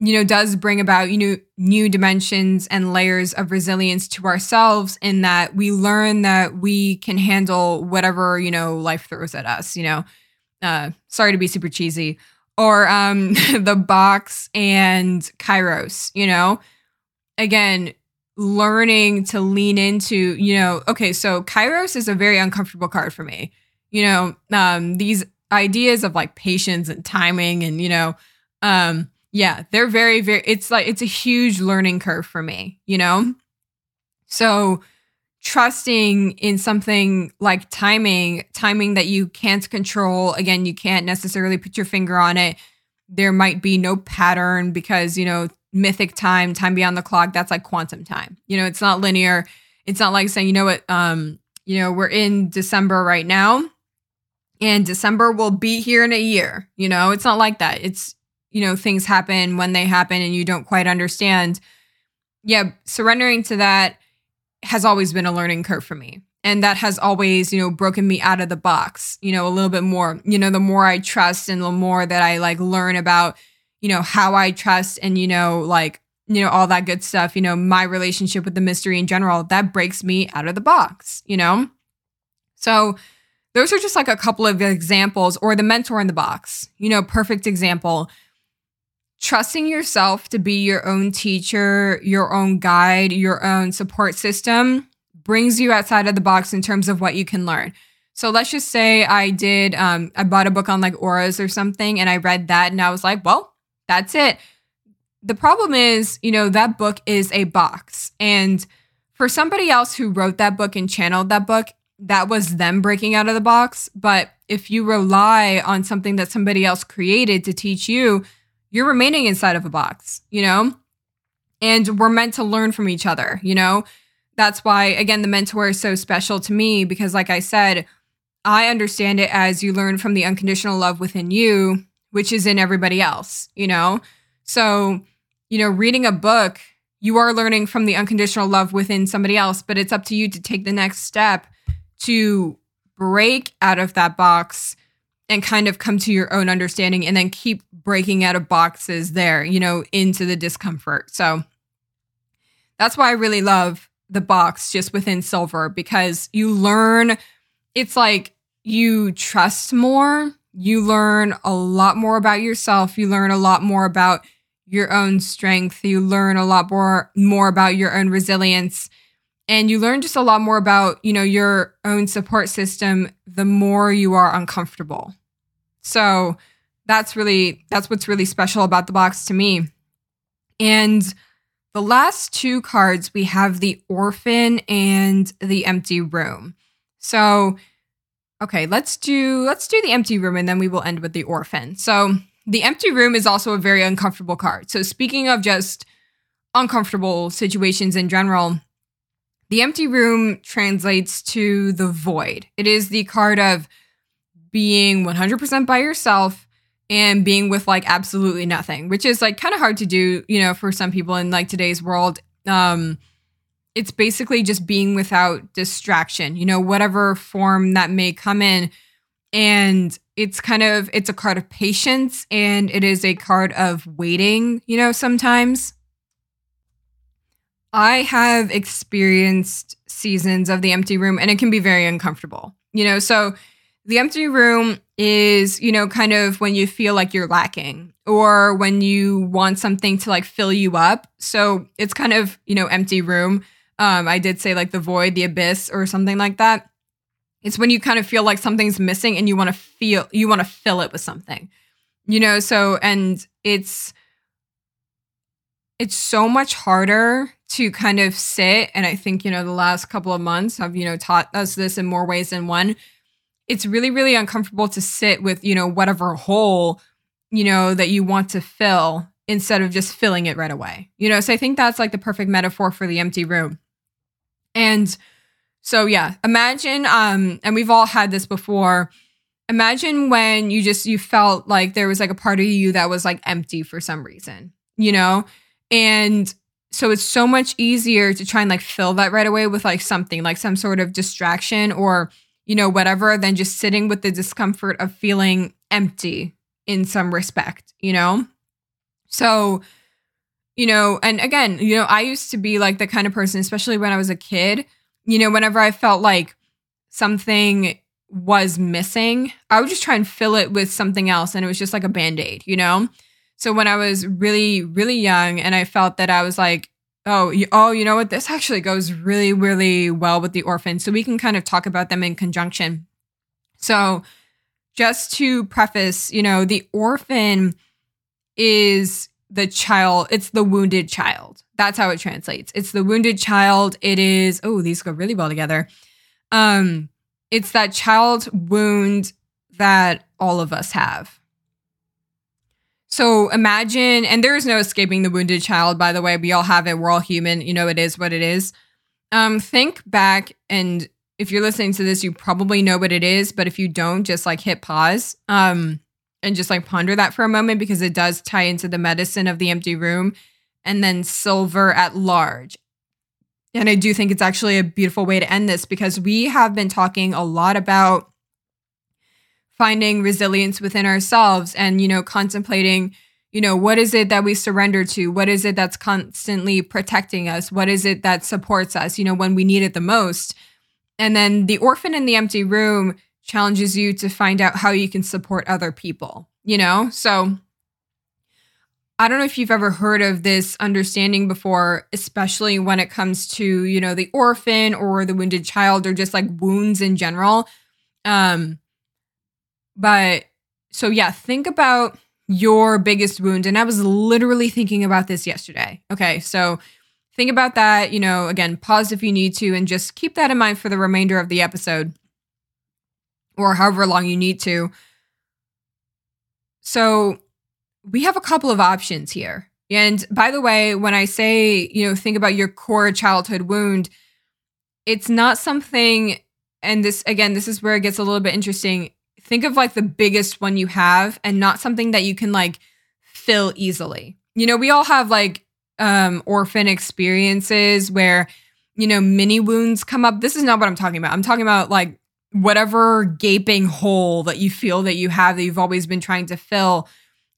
you know, does bring about, you know, new dimensions and layers of resilience to ourselves in that we learn that we can handle whatever, you know, life throws at us, you know. Uh, sorry to be super cheesy. Or um the box and Kairos, you know. Again, learning to lean into, you know, okay, so Kairos is a very uncomfortable card for me. You know, um, these ideas of like patience and timing and, you know, um, yeah, they're very, very, it's like, it's a huge learning curve for me, you know? So, trusting in something like timing, timing that you can't control, again, you can't necessarily put your finger on it. There might be no pattern because, you know, mythic time, time beyond the clock, that's like quantum time. You know, it's not linear. It's not like saying, you know what, um, you know, we're in December right now and December will be here in a year. You know, it's not like that. It's, you know, things happen when they happen and you don't quite understand. Yeah, surrendering to that has always been a learning curve for me. And that has always, you know, broken me out of the box, you know, a little bit more. You know, the more I trust and the more that I like learn about you know, how I trust and, you know, like, you know, all that good stuff, you know, my relationship with the mystery in general, that breaks me out of the box, you know? So those are just like a couple of examples, or the mentor in the box, you know, perfect example. Trusting yourself to be your own teacher, your own guide, your own support system brings you outside of the box in terms of what you can learn. So let's just say I did, um, I bought a book on like auras or something and I read that and I was like, well, that's it. The problem is, you know, that book is a box. And for somebody else who wrote that book and channeled that book, that was them breaking out of the box. But if you rely on something that somebody else created to teach you, you're remaining inside of a box, you know? And we're meant to learn from each other, you know? That's why, again, the mentor is so special to me because, like I said, I understand it as you learn from the unconditional love within you which is in everybody else, you know? So, you know, reading a book, you are learning from the unconditional love within somebody else, but it's up to you to take the next step to break out of that box and kind of come to your own understanding and then keep breaking out of boxes there, you know, into the discomfort. So that's why I really love the box just within silver because you learn it's like you trust more you learn a lot more about yourself. You learn a lot more about your own strength. You learn a lot more more about your own resilience. And you learn just a lot more about, you know, your own support system the more you are uncomfortable. So that's really that's what's really special about the box to me. And the last two cards we have the orphan and the empty room. So Okay, let's do let's do the empty room and then we will end with the orphan. So, the empty room is also a very uncomfortable card. So, speaking of just uncomfortable situations in general, the empty room translates to the void. It is the card of being 100% by yourself and being with like absolutely nothing, which is like kind of hard to do, you know, for some people in like today's world. Um it's basically just being without distraction, you know, whatever form that may come in. And it's kind of it's a card of patience and it is a card of waiting, you know, sometimes. I have experienced seasons of the empty room and it can be very uncomfortable. You know, so the empty room is, you know, kind of when you feel like you're lacking or when you want something to like fill you up. So it's kind of, you know, empty room. Um, I did say like the void, the abyss, or something like that. It's when you kind of feel like something's missing and you want to feel you want to fill it with something. You know, so and it's it's so much harder to kind of sit and I think, you know, the last couple of months have, you know, taught us this in more ways than one. It's really really uncomfortable to sit with, you know, whatever hole, you know, that you want to fill instead of just filling it right away. You know, so I think that's like the perfect metaphor for the empty room. And so yeah, imagine um and we've all had this before. Imagine when you just you felt like there was like a part of you that was like empty for some reason, you know? And so it's so much easier to try and like fill that right away with like something like some sort of distraction or you know whatever than just sitting with the discomfort of feeling empty in some respect, you know? So, you know, and again, you know, I used to be like the kind of person, especially when I was a kid, you know, whenever I felt like something was missing, I would just try and fill it with something else. And it was just like a band aid, you know? So when I was really, really young and I felt that I was like, oh, you, oh, you know what? This actually goes really, really well with the orphan. So we can kind of talk about them in conjunction. So just to preface, you know, the orphan is the child, it's the wounded child. That's how it translates. It's the wounded child. It is, oh, these go really well together. Um, it's that child wound that all of us have. So imagine, and there is no escaping the wounded child, by the way. We all have it. We're all human. You know, it is what it is. Um, think back, and if you're listening to this, you probably know what it is. But if you don't, just like hit pause um, and just like ponder that for a moment because it does tie into the medicine of the empty room and then silver at large. And I do think it's actually a beautiful way to end this because we have been talking a lot about finding resilience within ourselves and you know contemplating you know what is it that we surrender to? What is it that's constantly protecting us? What is it that supports us you know when we need it the most? And then the orphan in the empty room challenges you to find out how you can support other people you know? So I don't know if you've ever heard of this understanding before, especially when it comes to, you know, the orphan or the wounded child or just like wounds in general. Um, but so, yeah, think about your biggest wound. And I was literally thinking about this yesterday. Okay. So, think about that. You know, again, pause if you need to and just keep that in mind for the remainder of the episode or however long you need to. So, we have a couple of options here. And by the way, when I say, you know, think about your core childhood wound, it's not something, and this, again, this is where it gets a little bit interesting think of like the biggest one you have and not something that you can like fill easily. You know, we all have like um orphan experiences where you know mini wounds come up. This is not what I'm talking about. I'm talking about like whatever gaping hole that you feel that you have that you've always been trying to fill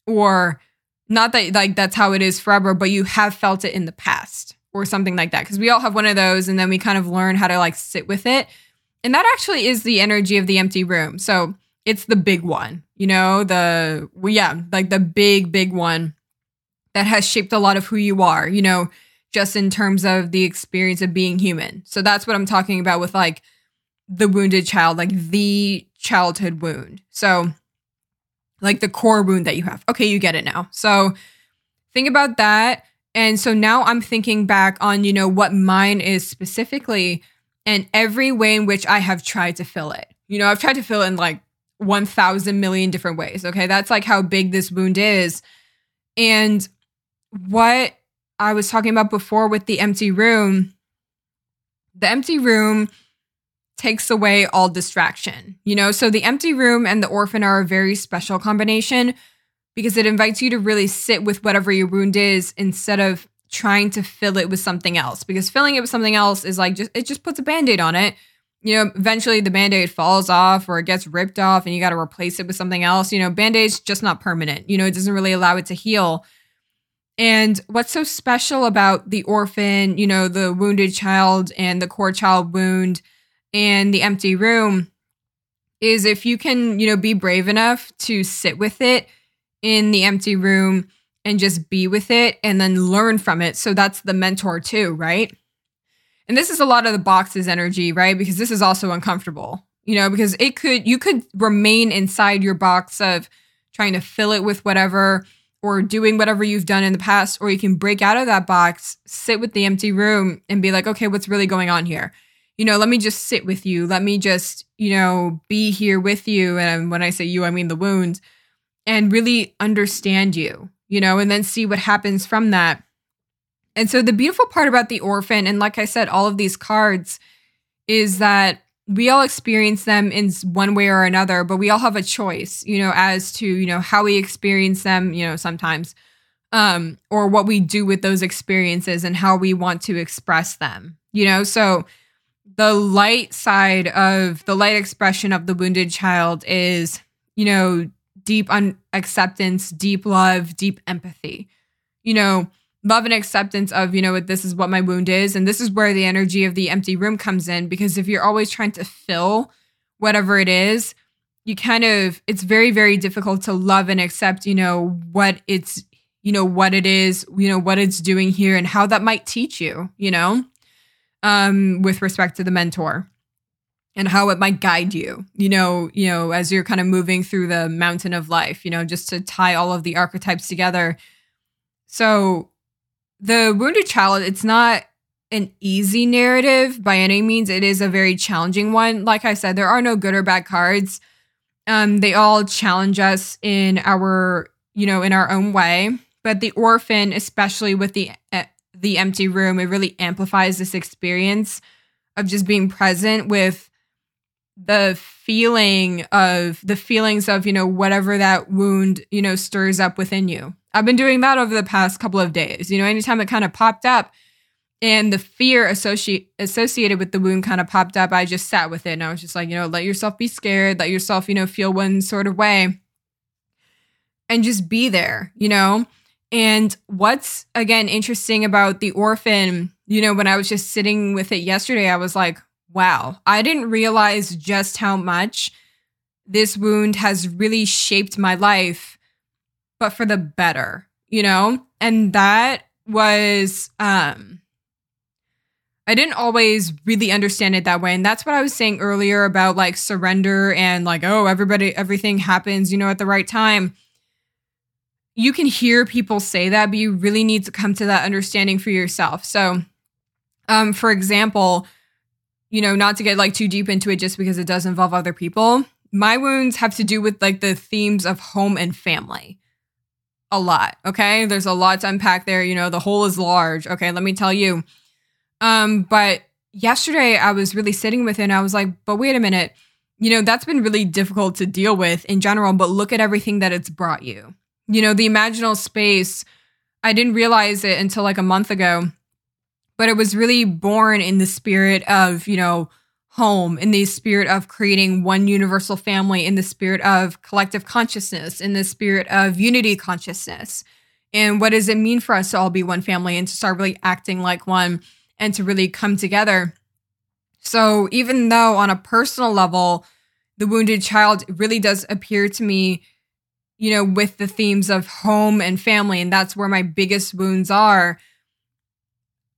or not that like that's how it is forever, but you have felt it in the past or something like that. Cause we all have one of those and then we kind of learn how to like sit with it. And that actually is the energy of the empty room. So it's the big one, you know, the, well, yeah, like the big, big one that has shaped a lot of who you are, you know, just in terms of the experience of being human. So that's what I'm talking about with like the wounded child, like the childhood wound. So, like the core wound that you have. Okay, you get it now. So, think about that. And so now I'm thinking back on, you know, what mine is specifically and every way in which I have tried to fill it. You know, I've tried to fill in like 1000 million different ways. Okay. That's like how big this wound is. And what I was talking about before with the empty room, the empty room takes away all distraction, you know? So the empty room and the orphan are a very special combination because it invites you to really sit with whatever your wound is instead of trying to fill it with something else because filling it with something else is like just it just puts a band-aid on it you know, eventually the band aid falls off or it gets ripped off and you got to replace it with something else. You know, band aid's just not permanent. You know, it doesn't really allow it to heal. And what's so special about the orphan, you know, the wounded child and the core child wound and the empty room is if you can, you know, be brave enough to sit with it in the empty room and just be with it and then learn from it. So that's the mentor too, right? And this is a lot of the box's energy, right? Because this is also uncomfortable, you know, because it could, you could remain inside your box of trying to fill it with whatever or doing whatever you've done in the past, or you can break out of that box, sit with the empty room and be like, okay, what's really going on here? You know, let me just sit with you. Let me just, you know, be here with you. And when I say you, I mean the wound and really understand you, you know, and then see what happens from that. And so the beautiful part about the orphan, and like I said, all of these cards, is that we all experience them in one way or another, but we all have a choice, you know, as to, you know, how we experience them, you know, sometimes, um, or what we do with those experiences and how we want to express them, you know. So the light side of the light expression of the wounded child is, you know, deep un- acceptance, deep love, deep empathy. You know, love and acceptance of, you know, what this is what my wound is. And this is where the energy of the empty room comes in. Because if you're always trying to fill whatever it is, you kind of, it's very, very difficult to love and accept, you know, what it's, you know, what it is, you know, what it's doing here and how that might teach you, you know, um, with respect to the mentor and how it might guide you you know you know as you're kind of moving through the mountain of life you know just to tie all of the archetypes together so the wounded child it's not an easy narrative by any means. It is a very challenging one. Like i said there are no good or bad cards. Um they all challenge us in our you know in our own way. But the orphan especially with the uh, the empty room it really amplifies this experience of just being present with the feeling of the feelings of you know whatever that wound you know stirs up within you. I've been doing that over the past couple of days. You know anytime it kind of popped up and the fear associate, associated with the wound kind of popped up i just sat with it and i was just like you know let yourself be scared. Let yourself you know feel one sort of way and just be there you know? And what's again interesting about the orphan you know when i was just sitting with it yesterday i was like wow, I didn't realize just how much this wound has really shaped my life, but for the better, you know? And that was, um, I didn't always really understand it that way. And that's what I was saying earlier about like surrender and like, oh, everybody, everything happens, you know, at the right time. You can hear people say that, but you really need to come to that understanding for yourself. So, um, for example, you know, not to get like too deep into it just because it does involve other people. My wounds have to do with like the themes of home and family. A lot, okay? There's a lot to unpack there, you know, the hole is large. Okay, let me tell you. Um but yesterday I was really sitting with it and I was like, "But wait a minute. You know, that's been really difficult to deal with in general, but look at everything that it's brought you." You know, the imaginal space, I didn't realize it until like a month ago but it was really born in the spirit of, you know, home, in the spirit of creating one universal family, in the spirit of collective consciousness, in the spirit of unity consciousness. And what does it mean for us to all be one family and to start really acting like one and to really come together? So, even though on a personal level, the wounded child really does appear to me, you know, with the themes of home and family, and that's where my biggest wounds are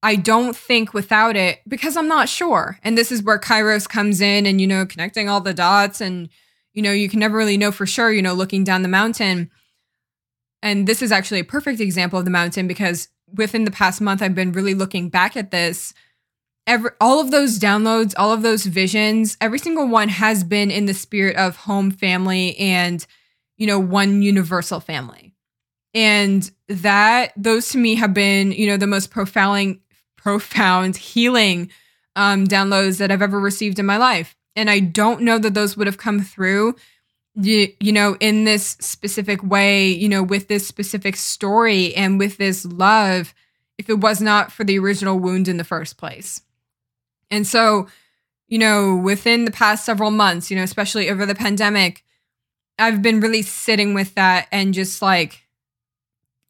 I don't think without it because I'm not sure. And this is where Kairos comes in and, you know, connecting all the dots. And, you know, you can never really know for sure, you know, looking down the mountain. And this is actually a perfect example of the mountain because within the past month, I've been really looking back at this. Every, all of those downloads, all of those visions, every single one has been in the spirit of home, family, and, you know, one universal family. And that, those to me have been, you know, the most profound, profound healing um, downloads that I've ever received in my life. And I don't know that those would have come through, you, you know, in this specific way, you know, with this specific story and with this love, if it was not for the original wound in the first place. And so, you know, within the past several months, you know, especially over the pandemic, I've been really sitting with that and just like,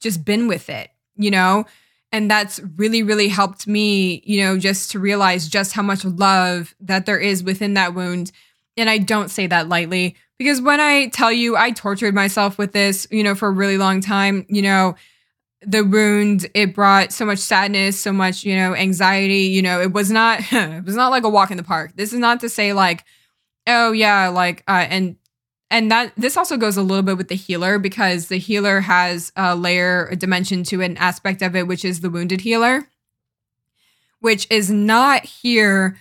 just been with it, you know? And that's really, really helped me, you know, just to realize just how much love that there is within that wound. And I don't say that lightly because when I tell you I tortured myself with this, you know, for a really long time, you know, the wound it brought so much sadness so much you know anxiety you know it was not it was not like a walk in the park this is not to say like oh yeah like uh and and that this also goes a little bit with the healer because the healer has a layer, a dimension to an aspect of it, which is the wounded healer, which is not here,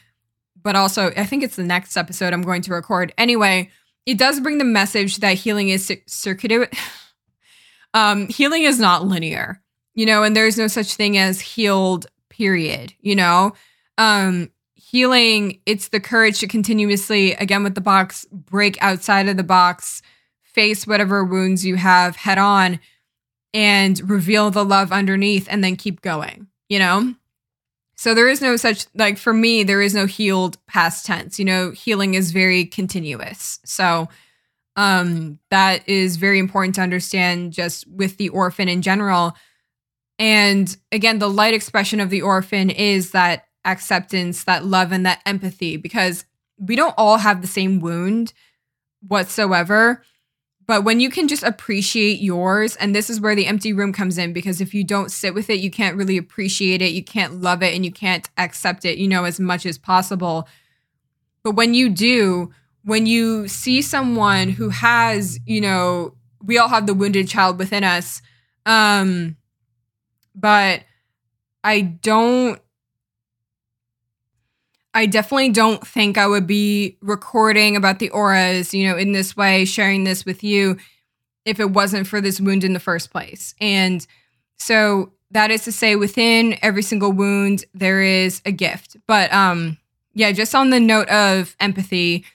but also I think it's the next episode I'm going to record. Anyway, it does bring the message that healing is circuitous. um, healing is not linear, you know, and there's no such thing as healed. Period. You know, um, healing, it's the courage to continuously, again with the box, break outside of the box, face whatever wounds you have head on, and reveal the love underneath, and then keep going, you know? So there is no such, like for me, there is no healed past tense. You know, healing is very continuous. So, Um, that is very important to understand just with the orphan in general. And again, the light expression of the orphan is that acceptance, that love, and that empathy because we don't all have the same wound whatsoever. But when you can just appreciate yours, and this is where the empty room comes in, because if you don't sit with it, you can't really appreciate it, you can't love it, and you can't accept it, you know, as much as possible. But when you do, when you see someone who has, you know, we all have the wounded child within us, um, but I don't I definitely don't think I would be recording about the auras, you know, in this way, sharing this with you if it wasn't for this wound in the first place. And so that is to say within every single wound there is a gift. But um yeah, just on the note of empathy,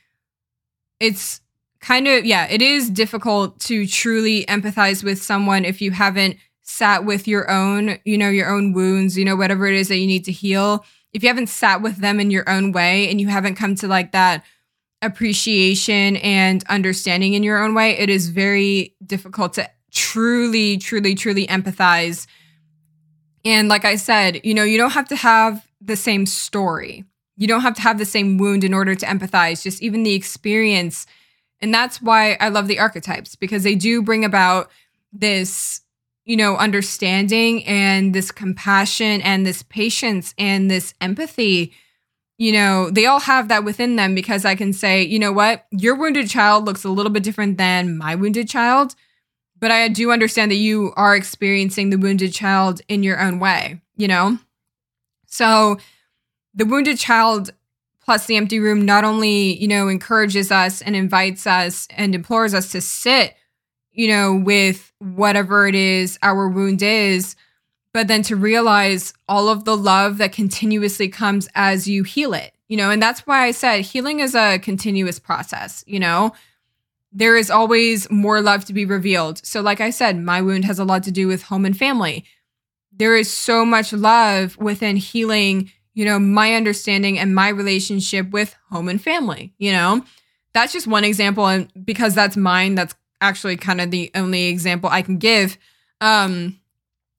it's kind of yeah, it is difficult to truly empathize with someone if you haven't sat with your own, you know, your own wounds, you know, whatever it is that you need to heal if you haven't sat with them in your own way and you haven't come to like that appreciation and understanding in your own way, it is very difficult to truly, truly, truly empathize. And like I said, you know, you don't have to have the same story. You don't have to have the same wound in order to empathize, just even the experience. And that's why I love the archetypes because they do bring about this you know, understanding and this compassion and this patience and this empathy, you know, they all have that within them because I can say, you know what, your wounded child looks a little bit different than my wounded child. But I do understand that you are experiencing the wounded child in your own way, you know? So the wounded child plus the empty room not only, you know, encourages us and invites us and implores us to sit you know, with whatever it is our wound is, but then to realize all of the love that continuously comes as you heal it, you know, and that's why I said healing is a continuous process, you know. There is always more love to be revealed. So, like I said, my wound has a lot to do with home and family. There is so much love within healing, you know, my understanding and my relationship with home and family, you know. That's just one example. And because that's mine, that's actually kind of the only example I can give. Um,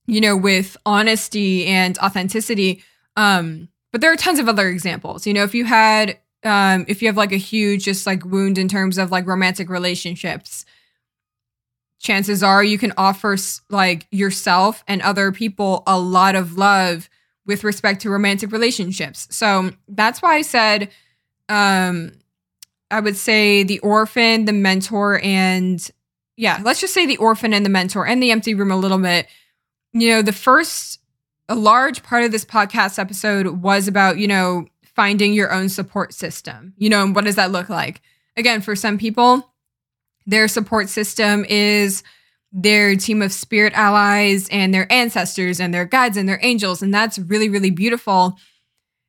you know, with honesty and authenticity. Um, but there are tons of other examples. You know, if you had um, if you have like a huge just like wound in terms of like romantic relationships, chances are you can offer like yourself and other people a lot of love with respect to romantic relationships. So that's why I said um I would say the orphan, the mentor, and yeah, let's just say the orphan and the mentor and the empty room a little bit. You know, the first, a large part of this podcast episode was about, you know, finding your own support system. You know, and what does that look like? Again, for some people, their support system is their team of spirit allies and their ancestors and their guides and their angels. And that's really, really beautiful.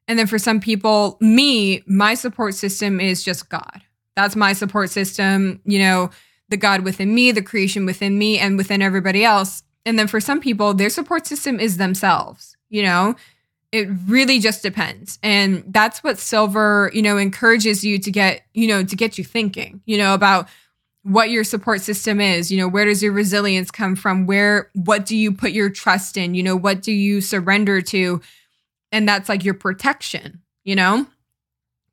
And then for some people, me, my support system is just God. That's my support system, you know, the God within me, the creation within me, and within everybody else. And then for some people, their support system is themselves, you know? It really just depends. And that's what silver, you know, encourages you to get, you know, to get you thinking, you know, about what your support system is, you know, where does your resilience come from? Where, what do you put your trust in? You know, what do you surrender to? And that's like your protection, you know?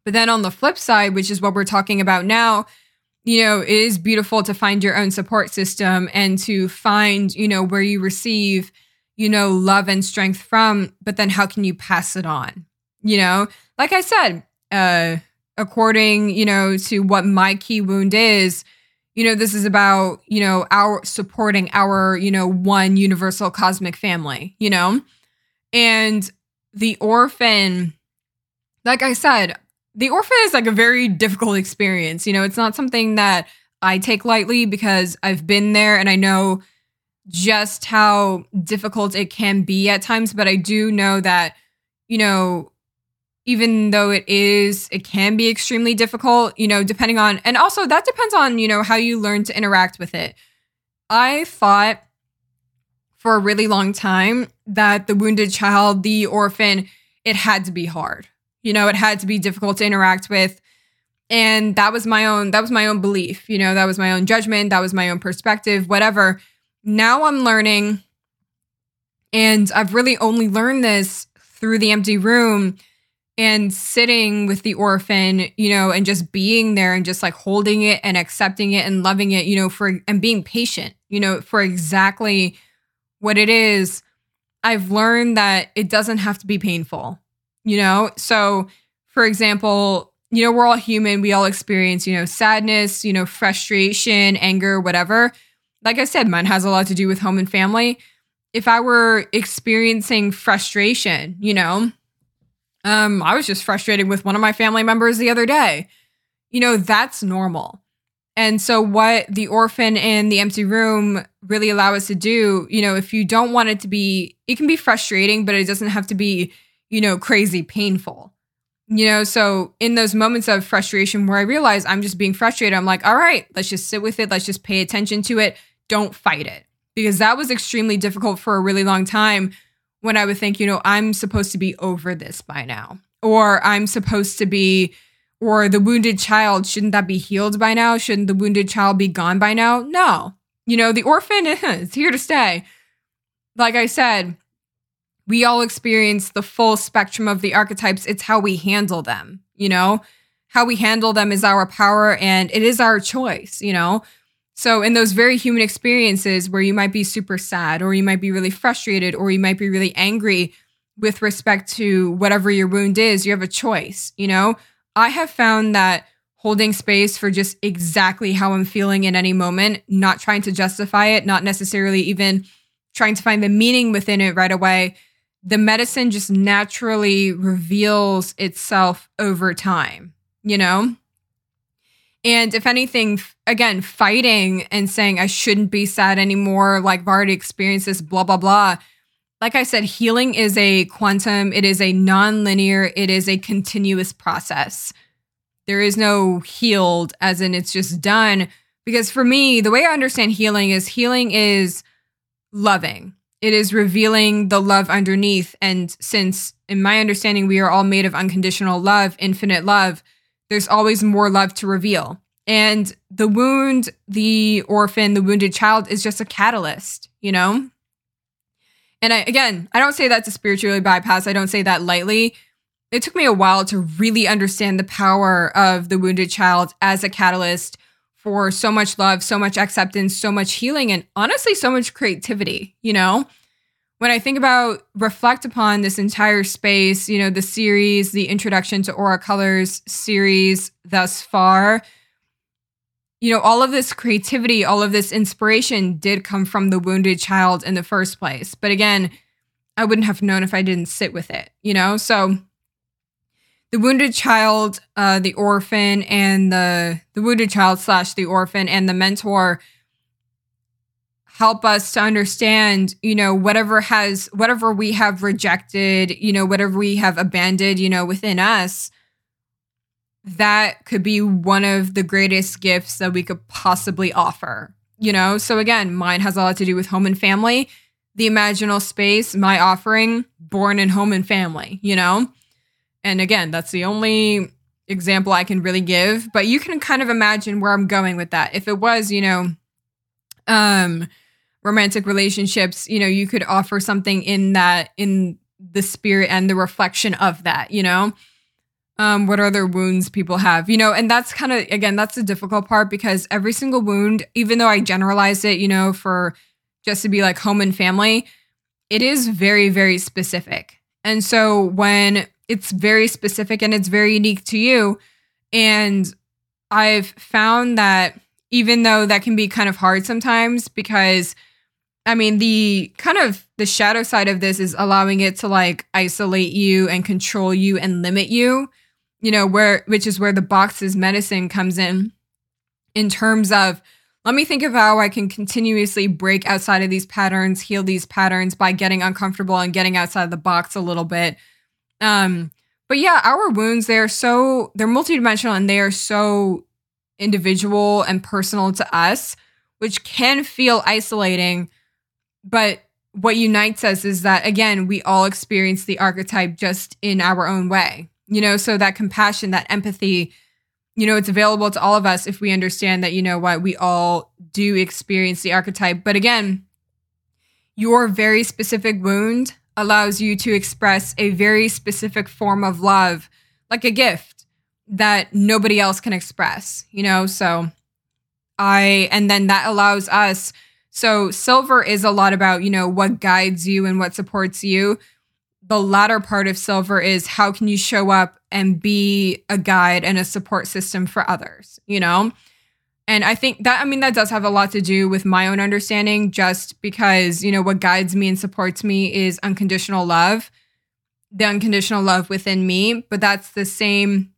But then on the flip side, which is what we're talking about now, you know, it is beautiful to find your own support system and to find, you know, where you receive, you know, love and strength from, but then how can you pass it on? You know, like I said, uh, according, you know, to what my key wound is, you know, this is about, you know, our supporting our, you know, one universal cosmic family, you know? And the orphan, like I said, the orphan is like a very difficult experience. You know, it's not something that I take lightly because I've been there and I know just how difficult it can be at times. But I do know that, you know, even though it is, it can be extremely difficult, you know, depending on, and also that depends on, you know, how you learn to interact with it. I thought for a really long time that the wounded child, the orphan, it had to be hard. You know, it had to be difficult to interact with. And that was my own that was my own belief, you know, that was my own judgment, that was my own perspective, whatever. Now I'm learning and I've really only learned this through the empty room and sitting with the orphan, you know, and just being there and just like holding it and accepting it and loving it, you know, for and being patient, you know, for exactly what it is. I've learned that it doesn't have to be painful, you know? So, for example, you know, we're all human. We all experience, you know, sadness, you know, frustration, anger, whatever. Like I said, mine has a lot to do with home and family. If I were experiencing frustration, you know, um, I was just frustrated with one of my family members the other day. You know, that's normal. And so, what the orphan in the empty room really allow us to do, you know, if you don't want it to be, it can be frustrating, but it doesn't have to be, you know, crazy painful. You know, so in those moments of frustration where I realize I'm just being frustrated, I'm like, all right, let's just sit with it. Let's just pay attention to it. Don't fight it. Because that was extremely difficult for a really long time when I would think, you know, I'm supposed to be over this by now, or I'm supposed to be, or the wounded child, shouldn't that be healed by now? Shouldn't the wounded child be gone by now? No. You know, the orphan is here to stay. Like I said, we all experience the full spectrum of the archetypes. It's how we handle them, you know? How we handle them is our power and it is our choice, you know? So, in those very human experiences where you might be super sad, or you might be really frustrated, or you might be really angry with respect to whatever your wound is, you have a choice. You know, I have found that holding space for just exactly how I'm feeling in any moment, not trying to justify it, not necessarily even trying to find the meaning within it right away, the medicine just naturally reveals itself over time, you know? And if anything, again, fighting and saying I shouldn't be sad anymore, like I've already experienced this, blah, blah, blah. Like I said, healing is a quantum, it is a non-linear, it is a continuous process. There is no healed as in it's just done. Because for me, the way I understand healing is healing is loving. It is revealing the love underneath. And since, in my understanding, we are all made of unconditional love, infinite love, there's always more love to reveal. And the wound, the orphan, the wounded child is just a catalyst, you know? And I, again, I don't say that to spiritually bypass, I don't say that lightly. It took me a while to really understand the power of the wounded child as a catalyst for so much love, so much acceptance, so much healing, and honestly, so much creativity, you know? when I think about reflect upon this entire space, you know, the series, the introduction to Aura Colors series thus far, you know, all of this creativity, all of this inspiration did come from the wounded child in the first place. But again, I wouldn't have known if I didn't sit with it, you know? So the wounded child, uh, the orphan, and the the wounded child slash the orphan and the mentor help us to understand, you know, whatever has, whatever we have rejected, you know, whatever we have abandoned, you know, within us, that could be one of the greatest gifts that we could possibly offer, you know? So again, mine has a lot to do with home and family. The imaginal space, my offering, born in home and family, you know? And again, that's the only example I can really give, but you can kind of imagine where I'm going with that. If it was, you know, um, romantic relationships, you know, you could offer something in that, in the spirit and the reflection of that, you know? Um, what other wounds people have, you know, and that's kind of, again, that's the difficult part because every single wound, even though I generalized it, you know, for just to be like home and family, it is very, very specific. And so when it's very specific and it's very unique to you, and I've found that even though that can be kind of hard sometimes because I mean, the kind of the shadow side of this is allowing it to like isolate you and control you and limit you, you know, where which is where the boxes medicine comes in in terms of let me think of how I can continuously break outside of these patterns, heal these patterns by getting uncomfortable and getting outside of the box a little bit. Um, but yeah, our wounds, they're so they're multidimensional and they are so individual and personal to us, which can feel isolating but what unites us is that, again, we all experience the archetype just in our own way. You know, so that compassion, that empathy, you know, it's available to all of us if we understand that, you know what, we all do experience the archetype. But again, your very specific wound allows you to express a very specific form of love, like a gift that nobody else can express, you know? So I, and then that allows us. So silver is a lot about, you know, what guides you and what supports you the latter part of silver is how can you show up and be a guide and a support system for others, you know? And I think that, I mean, that does have a lot to do with my own understanding, just because, you know, what guides me and supports me is unconditional love, the unconditional love within me. But that's the same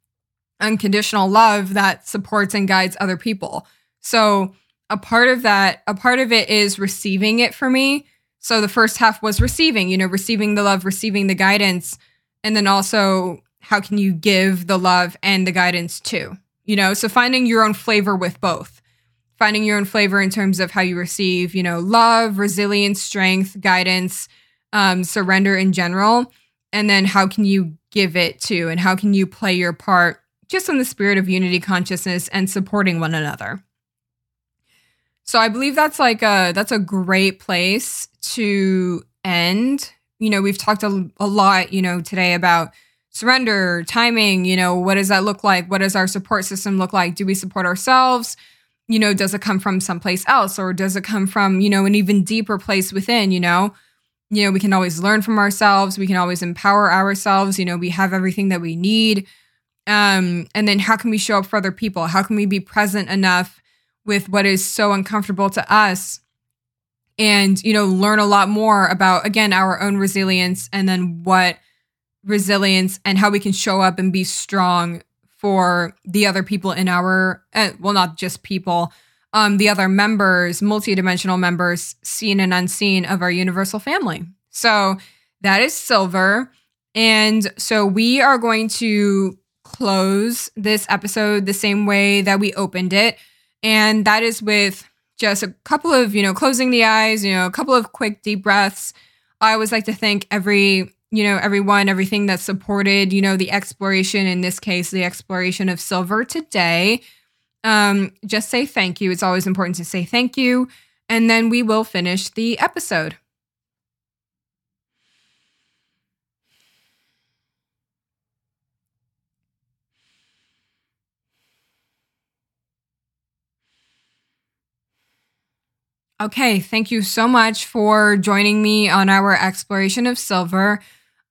unconditional love that supports and guides other people. So a part of that, a part of it is receiving it for me. So the first half was receiving, you know, receiving the love, receiving the guidance, and then also how can you give the love and the guidance too? You know, so finding your own flavor with both. Finding your own flavor in terms of how you receive, you know, love, resilience, strength, guidance, um, surrender in general. And then how can you give it to and how can you play your part just in the spirit of unity consciousness and supporting one another. So I believe that's like a that's a great place to end. You know, we've talked a, a lot, you know, today about surrender, timing, you know, what does that look like? What does our support system look like? Do we support ourselves? You know, does it come from someplace else or does it come from, you know, an even deeper place within, you know? You know, we can always learn from ourselves, we can always empower ourselves, you know, we have everything that we need. Um and then how can we show up for other people? How can we be present enough with what is so uncomfortable to us and you know learn a lot more about again our own resilience and then what resilience and how we can show up and be strong for the other people in our uh, well not just people um the other members multidimensional members seen and unseen of our universal family. So that is silver. And so we are going to close this episode the same way that we opened it. And that is with just a couple of, you know, closing the eyes, you know, a couple of quick deep breaths. I always like to thank every, you know, everyone, everything that supported, you know, the exploration, in this case, the exploration of silver today. Um, just say thank you. It's always important to say thank you. And then we will finish the episode. Okay, thank you so much for joining me on our exploration of silver.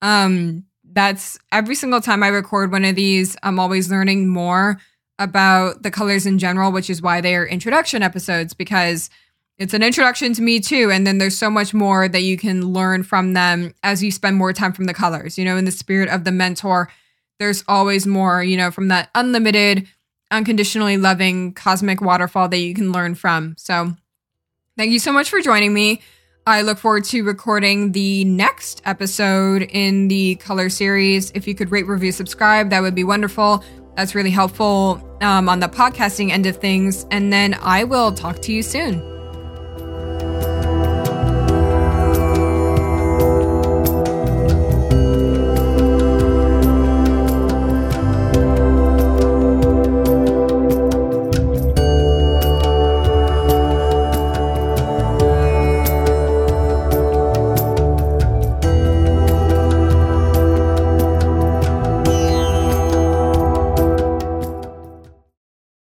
Um, that's every single time I record one of these, I'm always learning more about the colors in general, which is why they are introduction episodes because it's an introduction to me too. And then there's so much more that you can learn from them as you spend more time from the colors. You know, in the spirit of the mentor, there's always more, you know, from that unlimited, unconditionally loving cosmic waterfall that you can learn from. So, Thank you so much for joining me. I look forward to recording the next episode in the color series. If you could rate, review, subscribe, that would be wonderful. That's really helpful um, on the podcasting end of things. And then I will talk to you soon.